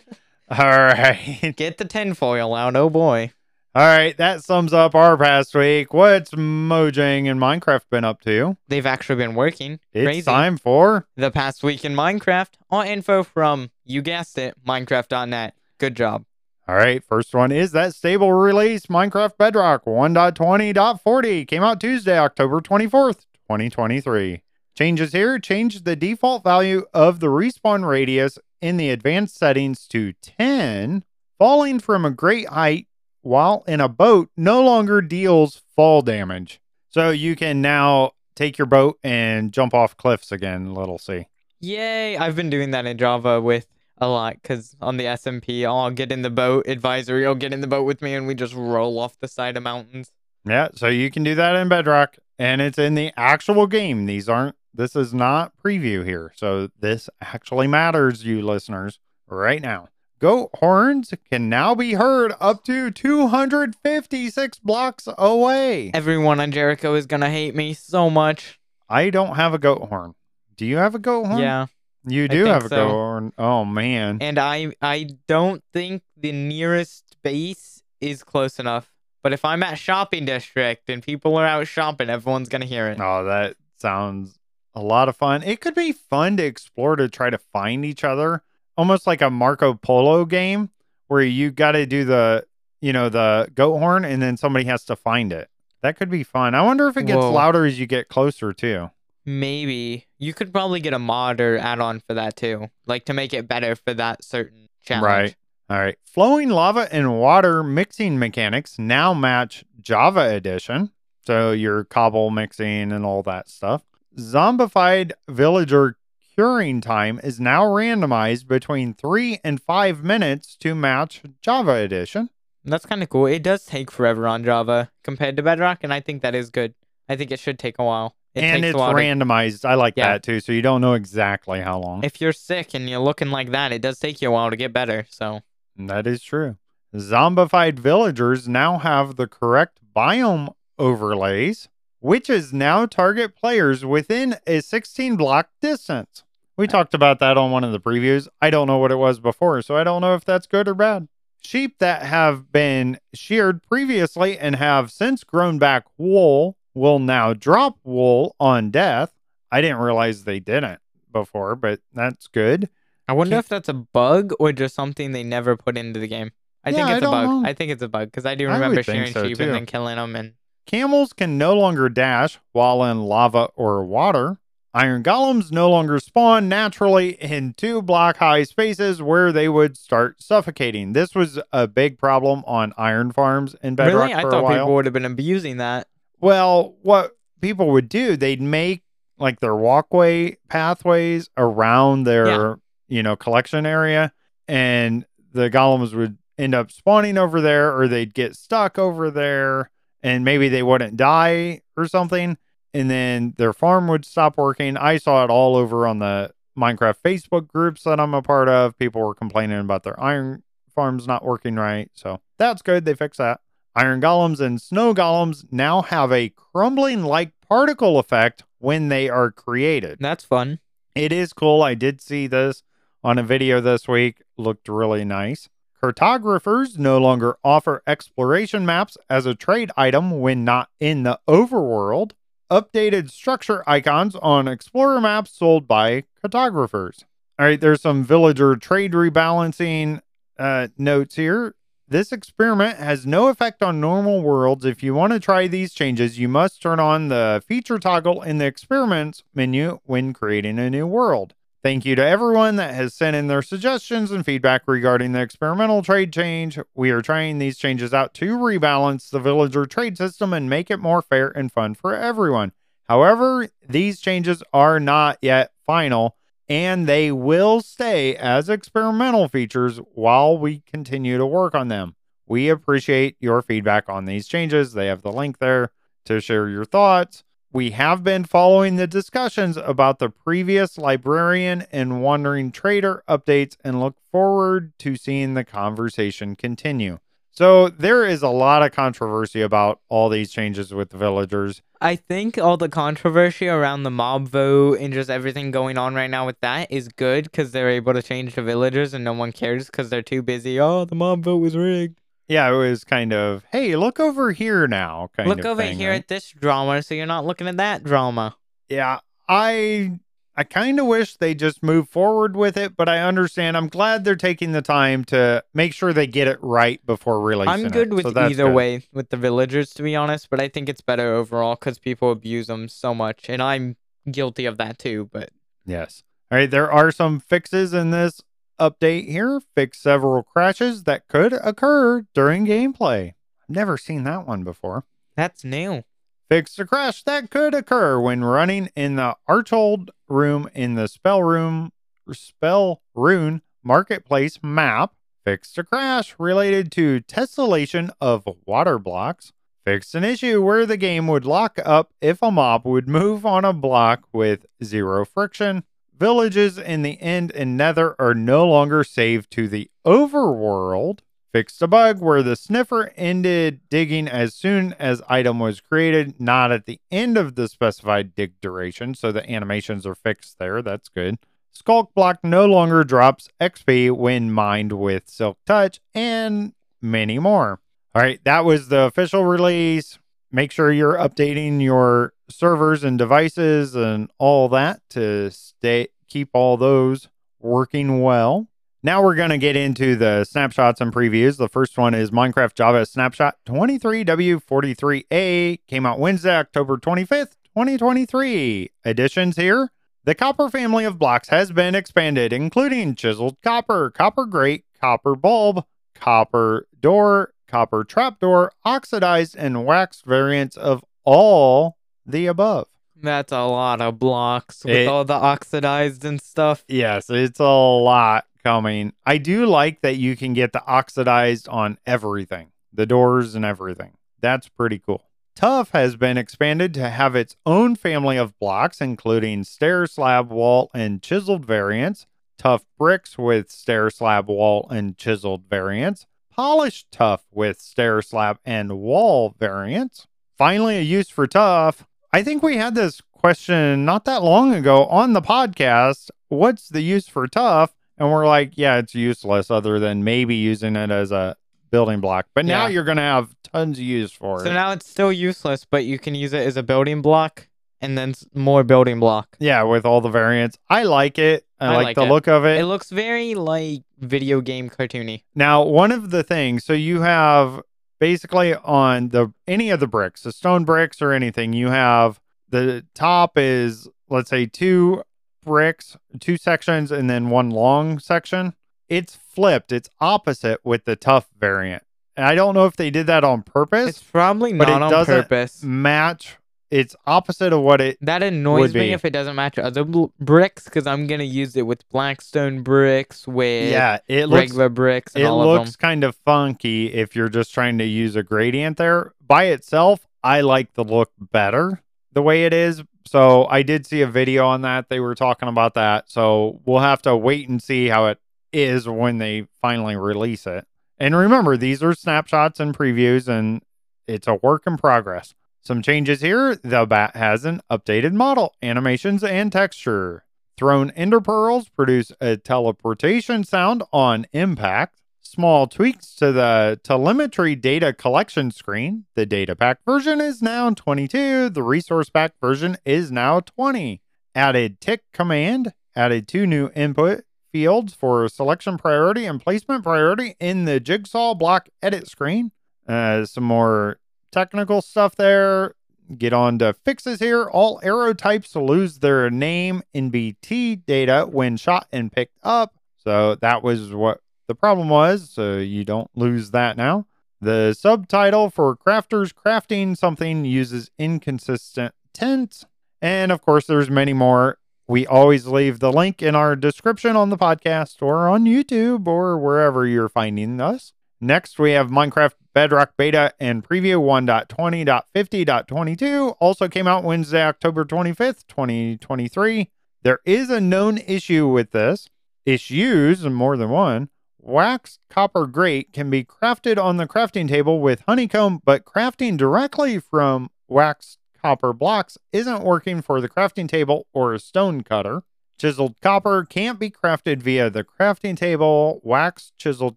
All right. Get the tinfoil out. Oh boy. All right. That sums up our past week. What's Mojang and Minecraft been up to? They've actually been working. It's Crazy. time for the past week in Minecraft. All info from, you guessed it, Minecraft.net. Good job. All right, first one is that stable release Minecraft Bedrock 1.20.40 came out Tuesday, October 24th, 2023. Changes here change the default value of the respawn radius in the advanced settings to 10. Falling from a great height while in a boat no longer deals fall damage. So you can now take your boat and jump off cliffs again, little C. Yay! I've been doing that in Java with a lot because on the SMP, I'll get in the boat advisory. I'll get in the boat with me and we just roll off the side of mountains. Yeah, so you can do that in Bedrock and it's in the actual game. These aren't this is not preview here. So this actually matters you listeners right now. Goat horns can now be heard up to 256 blocks away. Everyone on Jericho is gonna hate me so much. I don't have a goat horn. Do you have a goat horn? Yeah, You do have a so. goat horn. Oh man. and I I don't think the nearest base is close enough. But if I'm at shopping district and people are out shopping, everyone's gonna hear it. Oh, that sounds a lot of fun. It could be fun to explore to try to find each other, almost like a Marco Polo game where you got to do the, you know, the goat horn and then somebody has to find it. That could be fun. I wonder if it gets Whoa. louder as you get closer too. Maybe you could probably get a mod or add-on for that too, like to make it better for that certain challenge. Right. All right. Flowing lava and water mixing mechanics now match Java Edition. So your cobble mixing and all that stuff. Zombified villager curing time is now randomized between three and five minutes to match Java Edition. That's kind of cool. It does take forever on Java compared to Bedrock, and I think that is good. I think it should take a while. It and takes it's a while to- randomized. I like Yeah. that too. So you don't know exactly how long. if you're sick and you're looking like that, it does take you a while to get better. So That is true. Zombified villagers now have the correct biome overlays, which is now target players within a 16 block distance. We talked about that on one of the previews. I don't know what it was before, so I don't know if that's good or bad. Sheep that have been sheared previously and have since grown back wool will now drop wool on death. I didn't realize they didn't before, but that's good. I wonder Can't- if that's a bug or just something they never put into the game. I think Yeah, I it's a bug. know. I think it's a bug because I do remember think shearing so, sheep too. and then killing them. And Camels can no longer dash while in lava or water. Iron golems no longer spawn naturally in two block high spaces where they would start suffocating. This was a big problem on iron farms in Bedrock really, I for a thought people would have been abusing that. Well, what people would do, they'd make like their walkway pathways around their, Yeah. you know, collection area, and the golems would end up spawning over there, or they'd get stuck over there, and maybe they wouldn't die or something, and then their farm would stop working. I saw it all over on the Minecraft Facebook groups that I'm a part of. People were complaining about their iron farms not working right, so that's good. They fixed that. Iron golems and snow golems now have a crumbling like particle effect when they are created. That's fun. It is cool. I did see this on a video this week. Looked really nice. Cartographers no longer offer exploration maps as a trade item when not in the overworld. Updated structure icons on explorer maps sold by cartographers. All right, there's some villager trade rebalancing uh, notes here. This experiment has no effect on normal worlds. If you want to try these changes, you must turn on the feature toggle in the experiments menu when creating a new world. Thank you to everyone that has sent in their suggestions and feedback regarding the experimental trade change. We are trying these changes out to rebalance the villager trade system and make it more fair and fun for everyone. However, these changes are not yet final and they will stay as experimental features while we continue to work on them. We appreciate your feedback on these changes. They have the link there to share your thoughts. We have been following the discussions about the previous librarian and wandering trader updates and look forward to seeing the conversation continue. So, there is a lot of controversy about all these changes with the villagers. I think all the controversy around the mob vote and just everything going on right now with that is good because they're able to change the villagers and no one cares because they're too busy. Oh, the mob vote was rigged. Yeah, it was kind of, hey, look over here now. Kind Look over thing, here right? at this drama so you're not looking at that drama. Yeah, I I kind of wish they just move forward with it, but I understand. I'm glad they're taking the time to make sure they get it right before releasing I'm it. good with So either good. way with the villagers, to be honest, but I think it's better overall because people abuse them so much. And I'm guilty of that too, but Yes. All right, there are some fixes in this update here. Fix several crashes that could occur during gameplay. I've never seen that one before. that's new. Fix a crash that could occur when running in the Archhold room in the spell room spell rune marketplace map. Fix a crash related to tessellation of water blocks. Fix an issue where the game would lock up if a mob would move on a block with zero friction. Villages in the end and nether are no longer saved to the overworld fixed a bug where the sniffer ended digging as soon as item was created, not at the end of the specified dig duration. So the animations are fixed there. That's good. Sculk block no longer drops XP when mined with Silk Touch, and many more. All right, that was the official release. Make sure you're updating your servers and devices and all that to stay keep all those working well. Now we're going to get into the snapshots and previews. The first one is Minecraft Java Snapshot 23W43A. Came out Wednesday, October 25th, 2023. Additions here. The copper family of blocks has been expanded, including chiseled copper, copper grate, copper bulb, copper door, copper trapdoor, oxidized and waxed variants of all the above. That's a lot of blocks with It- all the oxidized and stuff. Yes, it's a lot coming. I do like that you can get the oxidized on everything, the doors and everything. That's pretty cool. Tuff has been expanded to have its own family of blocks, including stair slab wall and chiseled variants, tuff bricks with stair slab wall and chiseled variants, polished tuff with stair slab and wall variants. Finally, a use for tuff. I think we had this question not that long ago on the podcast. What's the use for tuff? And we're like, yeah, it's useless other than maybe using it as a building block. But now Yeah. you're going to have tons of use for So it. So now it's still useless, but you can use it as a building block and then more building block. yeah, with all the variants. I like it. I, I like, like the it. look of it. It looks very like video game cartoony. Now, one of the things, so you have basically on the any of the bricks, the stone bricks or anything, you have the top is let's say two bricks, two sections, and then one long section. It's flipped. It's opposite with the tuff variant. And I don't know if they did that on purpose. It's probably but it not on doesn't purpose. match. It's opposite of what it. That annoys me if it doesn't match other bl- bricks because I'm gonna use it with blackstone bricks, with Yeah, it looks regular bricks, and it all of looks kind of funky if you're just trying to use a gradient there. By itself, I like the look better the way it is. So I did see a video on that. They were talking about that. So we'll have to wait and see how it is when they finally release it. And remember, these are snapshots and previews, and it's a work in progress. Some changes here. The bat has an updated model, animations, and texture. Thrown ender pearls produce a teleportation sound on impact. Small tweaks to the telemetry data collection screen. The data pack version is now 22. The resource pack version is now 20. Added tick command. Added two new input fields for selection priority and placement priority in the jigsaw block edit screen. Uh, some more technical stuff there. Get on to fixes here. All arrow types lose their name in NBT data when shot and picked up. So that was what the problem was. So you don't lose that now. The subtitle for crafters crafting something uses inconsistent tense. And of course, there's many more. We always leave the link in our description on the podcast or on YouTube or wherever you're finding us. Next, we have Minecraft Bedrock Beta and Preview 1.20.50.22. Also came out Wednesday, October 25th, 2023. There is a known issue with this. Issues, and more than one. Wax copper grate can be crafted on the crafting table with honeycomb, but crafting directly from waxed copper blocks isn't working for the crafting table or a stone cutter. Chiseled copper can't be crafted via the crafting table. Wax chiseled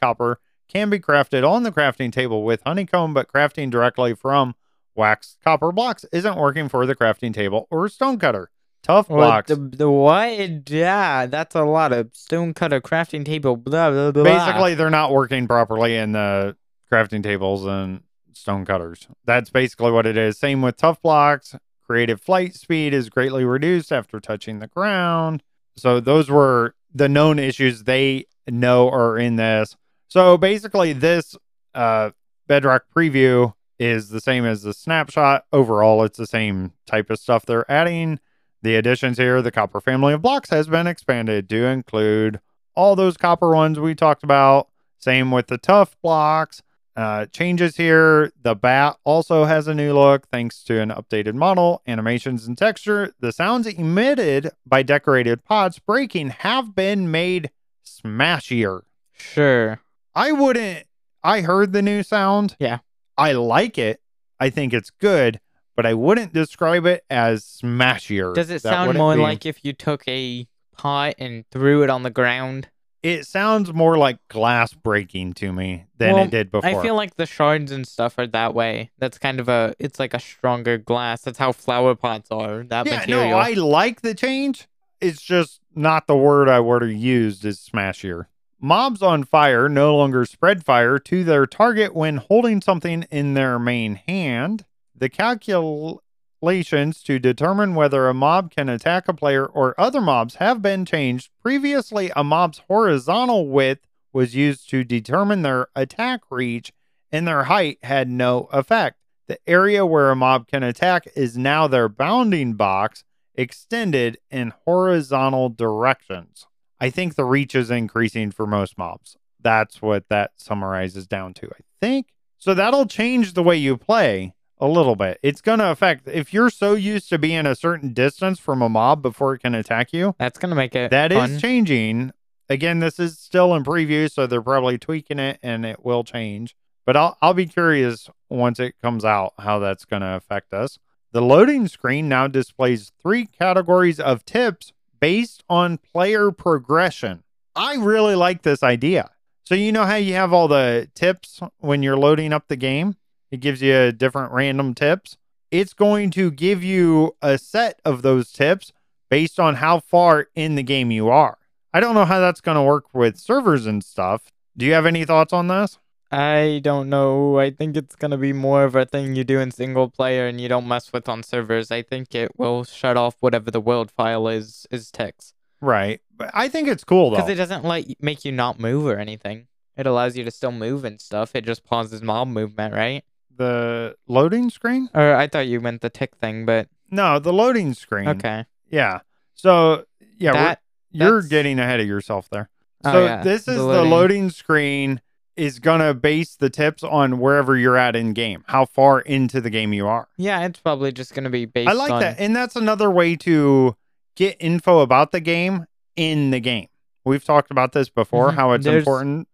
copper can be crafted on the crafting table with honeycomb, but crafting directly from waxed copper blocks isn't working for the crafting table or stone cutter. Tuff blocks. the, the what? Yeah, that's a lot of stone cutter crafting table. Blah blah blah. basically, they're not working properly in the crafting tables and stone cutters. That's basically what it is. Same with tuff blocks. Creative flight speed is greatly reduced after touching the ground. So those were the known issues they know are in this. So basically, this uh, Bedrock preview is the same as the snapshot. Overall, it's the same type of stuff they're adding. The additions here, the copper family of blocks has been expanded to include all those copper ones we talked about. Same with the tuff blocks. Uh, changes here. The bat also has a new look thanks to an updated model, animations, and texture. The sounds emitted by decorated pots breaking have been made smashier. Sure. I wouldn't. I heard the new sound. Yeah. I like it. I think it's good, but I wouldn't describe it as smashier. Does it That sound more be- like if you took a pot and threw it on the ground? It sounds more like glass breaking to me than Well, it did before. I feel like the shards and stuff are that way. That's kind of a. It's like a stronger glass. That's how flower pots are. That yeah, material. no, I like the change. It's just not the word I would have used is smashier. Mobs on fire no longer spread fire to their target when holding something in their main hand. The calculations to determine whether a mob can attack a player or other mobs have been changed. Previously, a mob's horizontal width was used to determine their attack reach, and their height had no effect. The area where a mob can attack is now their bounding box extended in horizontal directions. I think the reach is increasing for most mobs. That's what that summarizes down to, I think. So that'll change the way you play a little bit. It's going to affect if you're so used to being a certain distance from a mob before it can attack you. That's gonna make it That is fun. changing. Again, this is still in preview, so they're probably tweaking it and it will change. But I'll I'll be curious once it comes out how that's going to affect us. The loading screen now displays three categories of tips based on player progression. I really like this idea. So you know how you have all the tips when you're loading up the game? It gives you different random tips. It's going to give you a set of those tips based on how far in the game you are. I don't know how that's going to work with servers and stuff. Do you have any thoughts on this? I don't know. I think it's gonna be more of a thing you do in single player and you don't mess with on servers. I think it will shut off whatever the world file is is ticks Right. But I think it's cool though. because it doesn't like make you not move or anything. It allows you to still move and stuff. It just pauses mob movement, right? the loading screen? Or I thought you meant the tick thing, but No, the loading screen. okay. Yeah. So, yeah, that you're getting ahead of yourself there. Oh, So, yeah, this is the loading. loading screen is to base the tips on wherever you're at in game, how far into the game you are. yeah, it's probably just gonna be based I like on that. And that's another way to get info about the game in the game. We've talked about this before, Mhm. how it's There's- important.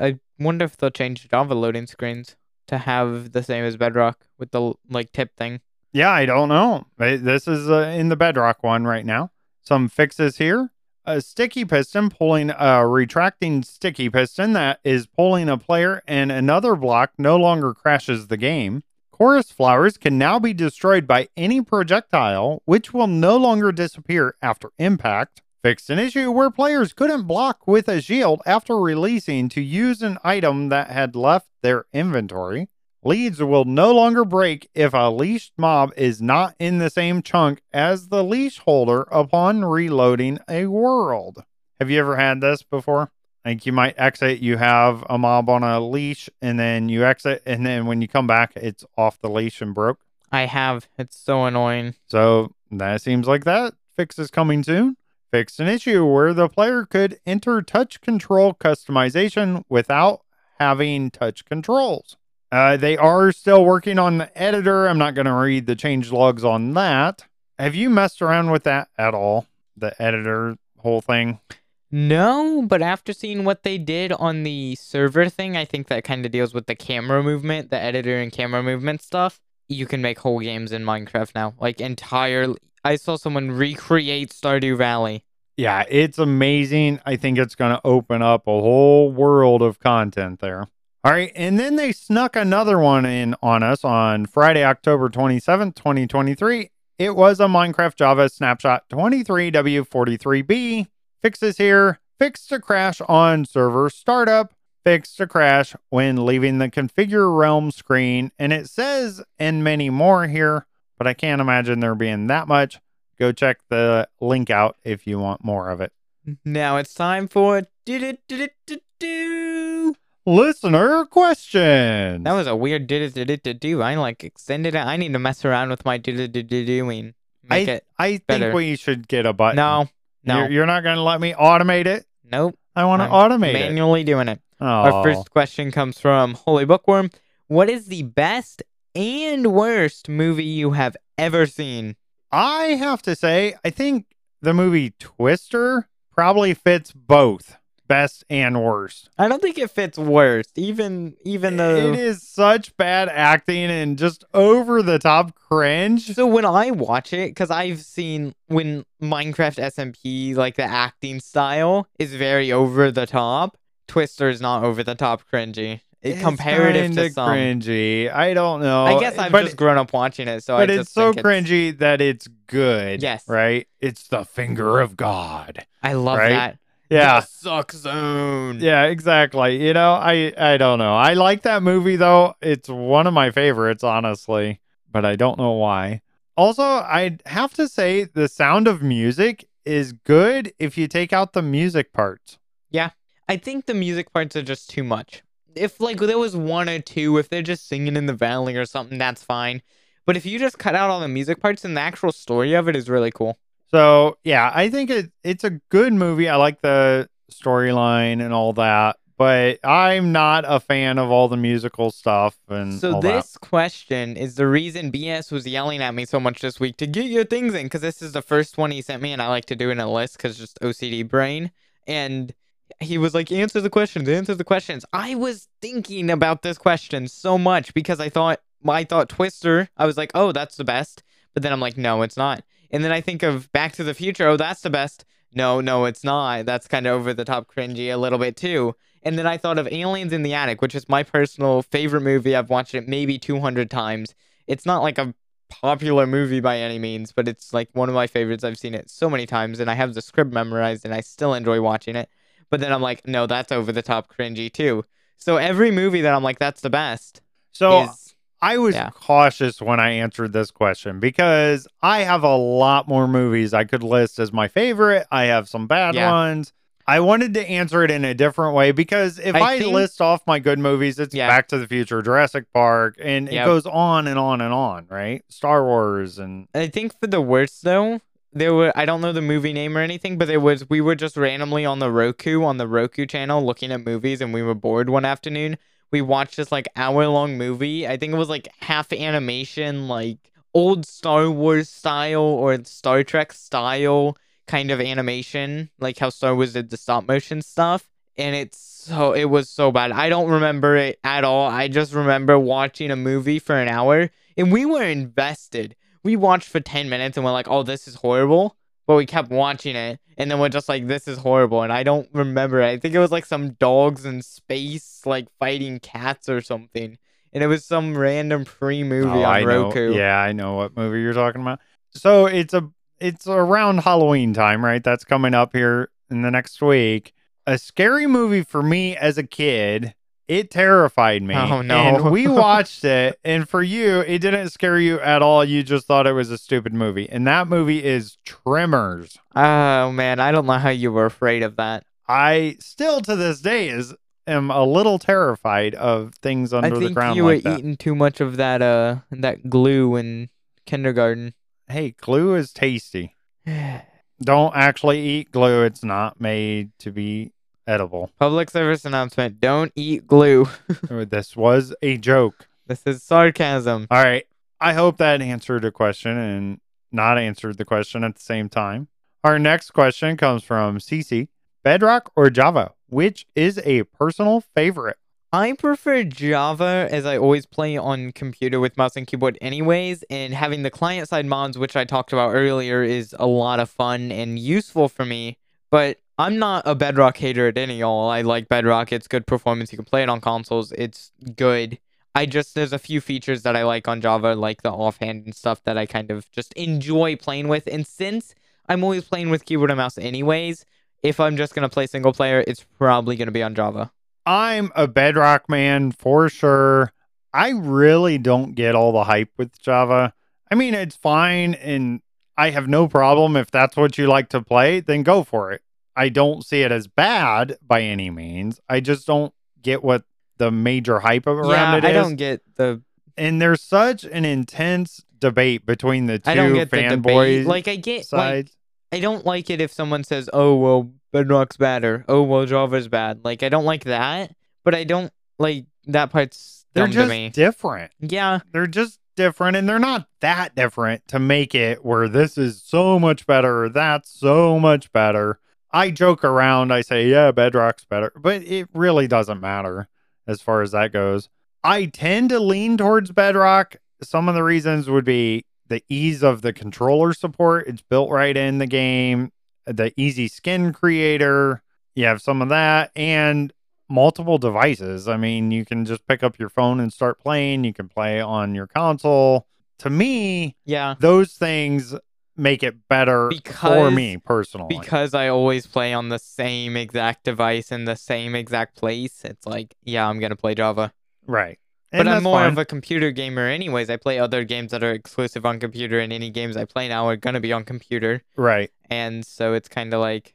I wonder if they'll change Java loading screens to have the same as Bedrock with the like tip thing. Yeah, I don't know. This is uh, in the Bedrock one right now. Some fixes here. A sticky piston pulling a retracting sticky piston that is pulling a player and another block no longer crashes the game. Chorus flowers can now be destroyed by any projectile, which will no longer disappear after impact. Fixed an issue where players couldn't block with a shield after releasing to use an item that had left their inventory. Leads will no longer break if a leashed mob is not in the same chunk as the leash holder upon reloading a world. Have you ever had this before? Like you might exit, you have a mob on a leash, and then you exit, and then when you come back, it's off the leash and broke. I have. It's so annoying. So that seems like that fix is coming soon. Fixed an issue where the player could enter touch control customization without having touch controls. Uh, they are still working on the editor. I'm not going to read the change logs on that. Have you messed around with that at all? The editor whole thing? No, but after seeing what they did on the server thing, I think that kind of deals with the camera movement, the editor and camera movement stuff. You can make whole games in Minecraft now. Like entirely. I saw someone recreate Stardew Valley. Yeah, it's amazing. I think it's going to open up a whole world of content there. All right. And then they snuck another one in on us on Friday, October 27th, 2023. It was a Minecraft Java snapshot 23W43B. Fixes here. Fix a crash on server startup. Fix a crash when leaving the configure realm screen. And it says, and many more here, but I can't imagine there being that much. Go check the link out if you want more of it. Now it's time for do do do do do. Listener question. That was a weird do do do do do. I like extended it. I need to mess around with my do do do doing. Make I, it I think we should get a button. no, no, You're, you're not going to let me automate it? nope. I want to automate it. Manually doing it. Oh. Our first question comes from HolyBookworm. What is the best and worst movie you have ever seen? I have to say, I think the movie Twister probably fits both best and worst. I don't think it fits worst, even even though. It is such bad acting and just over the top cringe. So when I watch it, because I've seen when Minecraft SMP, like the acting style is very over the top. Twister is not over the top cringy. It, It's comparative to some. cringy. I don't know. I guess I've but, just grown up watching it, so I but it's so think it's- cringy that it's good. Yes. Right? It's the finger of God. I love right? that. Yeah. The suck zone. Yeah, exactly. You know, I I don't know. I like that movie though. It's one of my favorites, honestly, but I don't know why. Also, I'd have to say the sound of music is good if you take out the music parts. Yeah. I think the music parts are just too much. If like there was one or two, if they're just singing in the valley or something, that's fine. But if you just cut out all the music parts, then the actual story of it is really cool. So, yeah, I think it it's a good movie. I like the storyline and all that, but I'm not a fan of all the musical stuff and So all that. this question is the reason BS was yelling at me so much this week to get your things in because this is the first one he sent me and I like to do in a list because just OCD brain and he was like answer the questions answer the questions I was thinking about this question so much because I thought I thought Twister I was like oh that's the best but then I'm like no it's not and then I think of Back to the Future oh that's the best no no it's not that's kind of over the top cringy a little bit too and then I thought of Aliens in the Attic, which is my personal favorite movie. I've watched it maybe 200 times. It's not like a popular movie by any means, but it's like one of my favorites. I've seen it so many times and I have the script memorized and I still enjoy watching it. But then I'm like, no, that's over the top cringy too. So every movie that I'm like, that's the best. So I was yeah. cautious when I answered this question because I have a lot more movies I could list as my favorite. I have some bad Yeah. ones. I wanted to answer it in a different way because if I, I think- list off my good movies, it's Yeah. Back to the Future, Jurassic Park, and it goes on and on and on, right? Star Wars and I think for the worst though, there were I don't know the movie name or anything, but there was we were just randomly on the Roku on the Roku channel looking at movies and we were bored one afternoon. We watched this like hour long movie. I think it was like half animation, like old Star Wars style or Star Trek style kind of animation, like how Star Wars did the stop motion stuff. And it's so it was so bad. I don't remember it at all. I just remember watching a movie for an hour and we were invested we watched for 10 minutes and we're like, oh, this is horrible. But we kept watching it and then we're just like, this is horrible. And I don't remember. it. I think it was like some dogs in space, like fighting cats or something. And it was some random free movie Oh, on I know. Roku. Yeah, I know what movie you're talking about. So it's a it's around Halloween time, right? That's coming up here in the next week. A scary movie for me as a kid. It terrified me. Oh, no. And we watched it, and for you, it didn't scare you at all. You just thought it was a stupid movie. And that movie is Tremors. Oh, man. I don't know how you were afraid of that. I still to this day is am a little terrified of things under the ground. I think you like were that. eating too much of that, uh, that glue in kindergarten. Hey, glue is tasty. Don't actually eat glue. It's not made to be edible. Public service announcement don't eat glue. this was a joke. this is sarcasm. All right. I hope that answered a question and not answered the question at the same time. Our next question comes from CC Bedrock or Java? Which is a personal favorite? I prefer Java as I always play on computer with mouse and keyboard anyways, and having the client side mods, which I talked about earlier, is a lot of fun and useful for me. But I'm not a Bedrock hater at any all. I like Bedrock. It's good performance. You can play it on consoles. It's good. I just there's a few features that I like on Java, like the offhand and stuff that I kind of just enjoy playing with. And since I'm always playing with keyboard and mouse anyways, if I'm just gonna play single player, it's probably gonna be on Java. I'm a Bedrock man for sure. I really don't get all the hype with Java. I mean, it's fine and I have no problem if that's what you like to play, then go for it. I don't see it as bad by any means. I just don't get what the major hype around yeah, it I don't get the and there's such an intense debate between the two I don't get fanboys. Like I get like. I don't like it if someone says, "Oh well, Bedrock's bad," or "Oh well, Java's bad." Like I don't like that, but I don't like that part's They're just to me. different. Yeah, they're just different and they're not that different to make it where this is so much better or that's so much better. I joke around, I say, yeah, Bedrock's better, but it really doesn't matter as far as that goes. I tend to lean towards Bedrock. Some of the reasons would be the ease of the controller support. It's built right in the game, the easy skin creator. You have some of that and multiple devices. I mean, you can just pick up your phone and start playing. You can play on your console. To me, yeah. those things make it better for me personally. Because I always play on the same exact device in the same exact place. It's like, yeah, I'm gonna play Java. right. but I'm more fine. of a computer gamer, anyways. I play other games that are exclusive on computer, and any games I play now are gonna be on computer. right. and so it's kind of like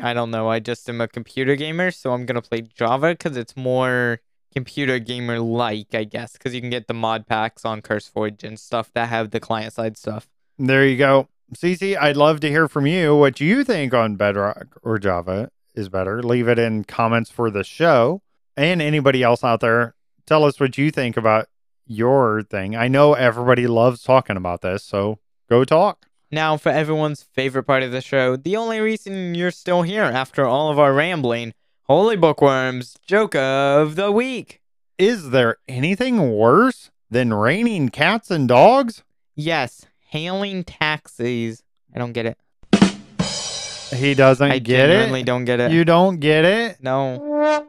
I don't know. I just am a computer gamer, so I'm gonna play Java because it's more computer gamer like, I guess, because you can get the mod packs on CurseForge and stuff that have the client side stuff. There you go. Cece, I'd love to hear from you what you think on Bedrock or Java. is better. Leave it in comments for the show. And anybody else out there, tell us what you think about your thing. I know everybody loves talking about this, so go talk. Now, for everyone's favorite part of the show, the only reason you're still here after all of our rambling, HolyBookworm's joke of the week. Is there anything worse than raining cats and dogs? Yes, hailing taxis. I don't get it. He doesn't I get genuinely it. don't get it. You don't get it? no.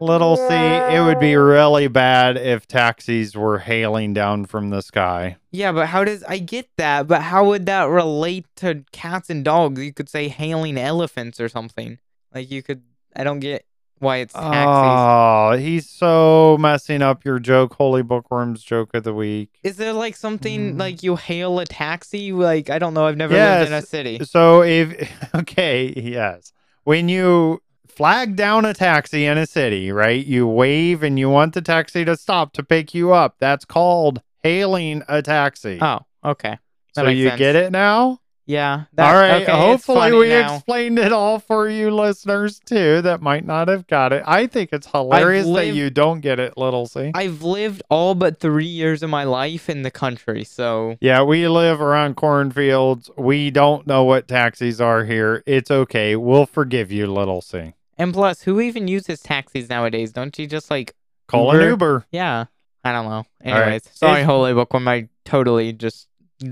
Little C, it would be really bad if taxis were hailing down from the sky. Yeah, but how does I get that? But how would that relate to cats and dogs? You could say hailing elephants or something. Like you could. I don't get why it's taxis. Oh, he's so messing up your joke, HolyBookworm's joke of the week. Is there like something Mm. like you hail a taxi? Like I don't know. I've never lived in a Yes. city. So if okay, yes. When you flag down a taxi in a city, right? You wave and you want the taxi to stop to pick you up. That's called hailing a taxi. Oh, okay. that so you sense. get it now? Yeah. all right. okay, Hopefully we now. explained it all for you listeners too that might not have got it. I think it's hilarious that you don't get it, little C. I've lived all but three years of my life in the country, so Yeah, we live around cornfields. We don't know what taxis are here. It's okay. We'll forgive you, little C. and plus, who even uses taxis nowadays? Don't you just like Call an Uber? Uber. Yeah, I don't know. right. Anyways, sorry, If- HolyBookworm. I totally just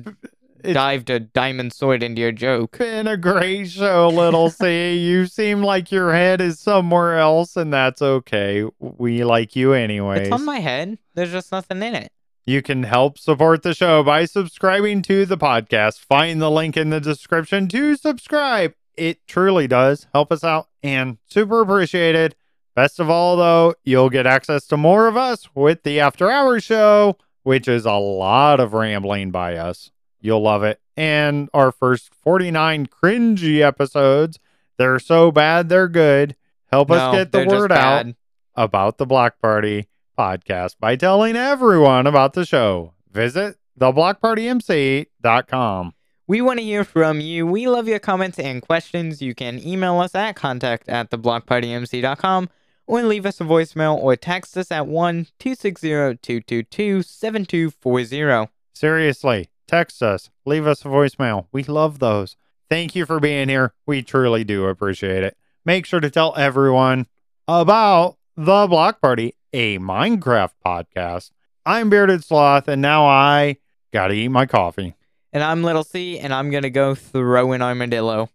dived a diamond sword into your joke. been a great show, little C. You seem like your head is somewhere else, and that's okay. We like you anyway. It's on my head. There's just nothing in it. You can help support the show by subscribing to the podcast. Find the link in the description to subscribe. It truly does help us out and super appreciated. Best of all, though, you'll get access to more of us with the After Hours show, which is a lot of rambling by us. You'll love it. And our first 49 cringy episodes, they're so bad, they're good. Help us get the word out about the Block Party podcast by telling everyone about the show. Visit theblockpartymc.com. We want to hear from you. We love your comments and questions. You can email us at contact at theblockpartymc.com or leave us a voicemail or text us at 1 260 222 7240. Seriously, text us, leave us a voicemail. We love those. Thank you for being here. We truly do appreciate it. Make sure to tell everyone about the Block Party, a Minecraft podcast. I'm Bearded Sloth, and now I gotta eat my coffee. And I'm Little C, and I'm to go throw an armadillo.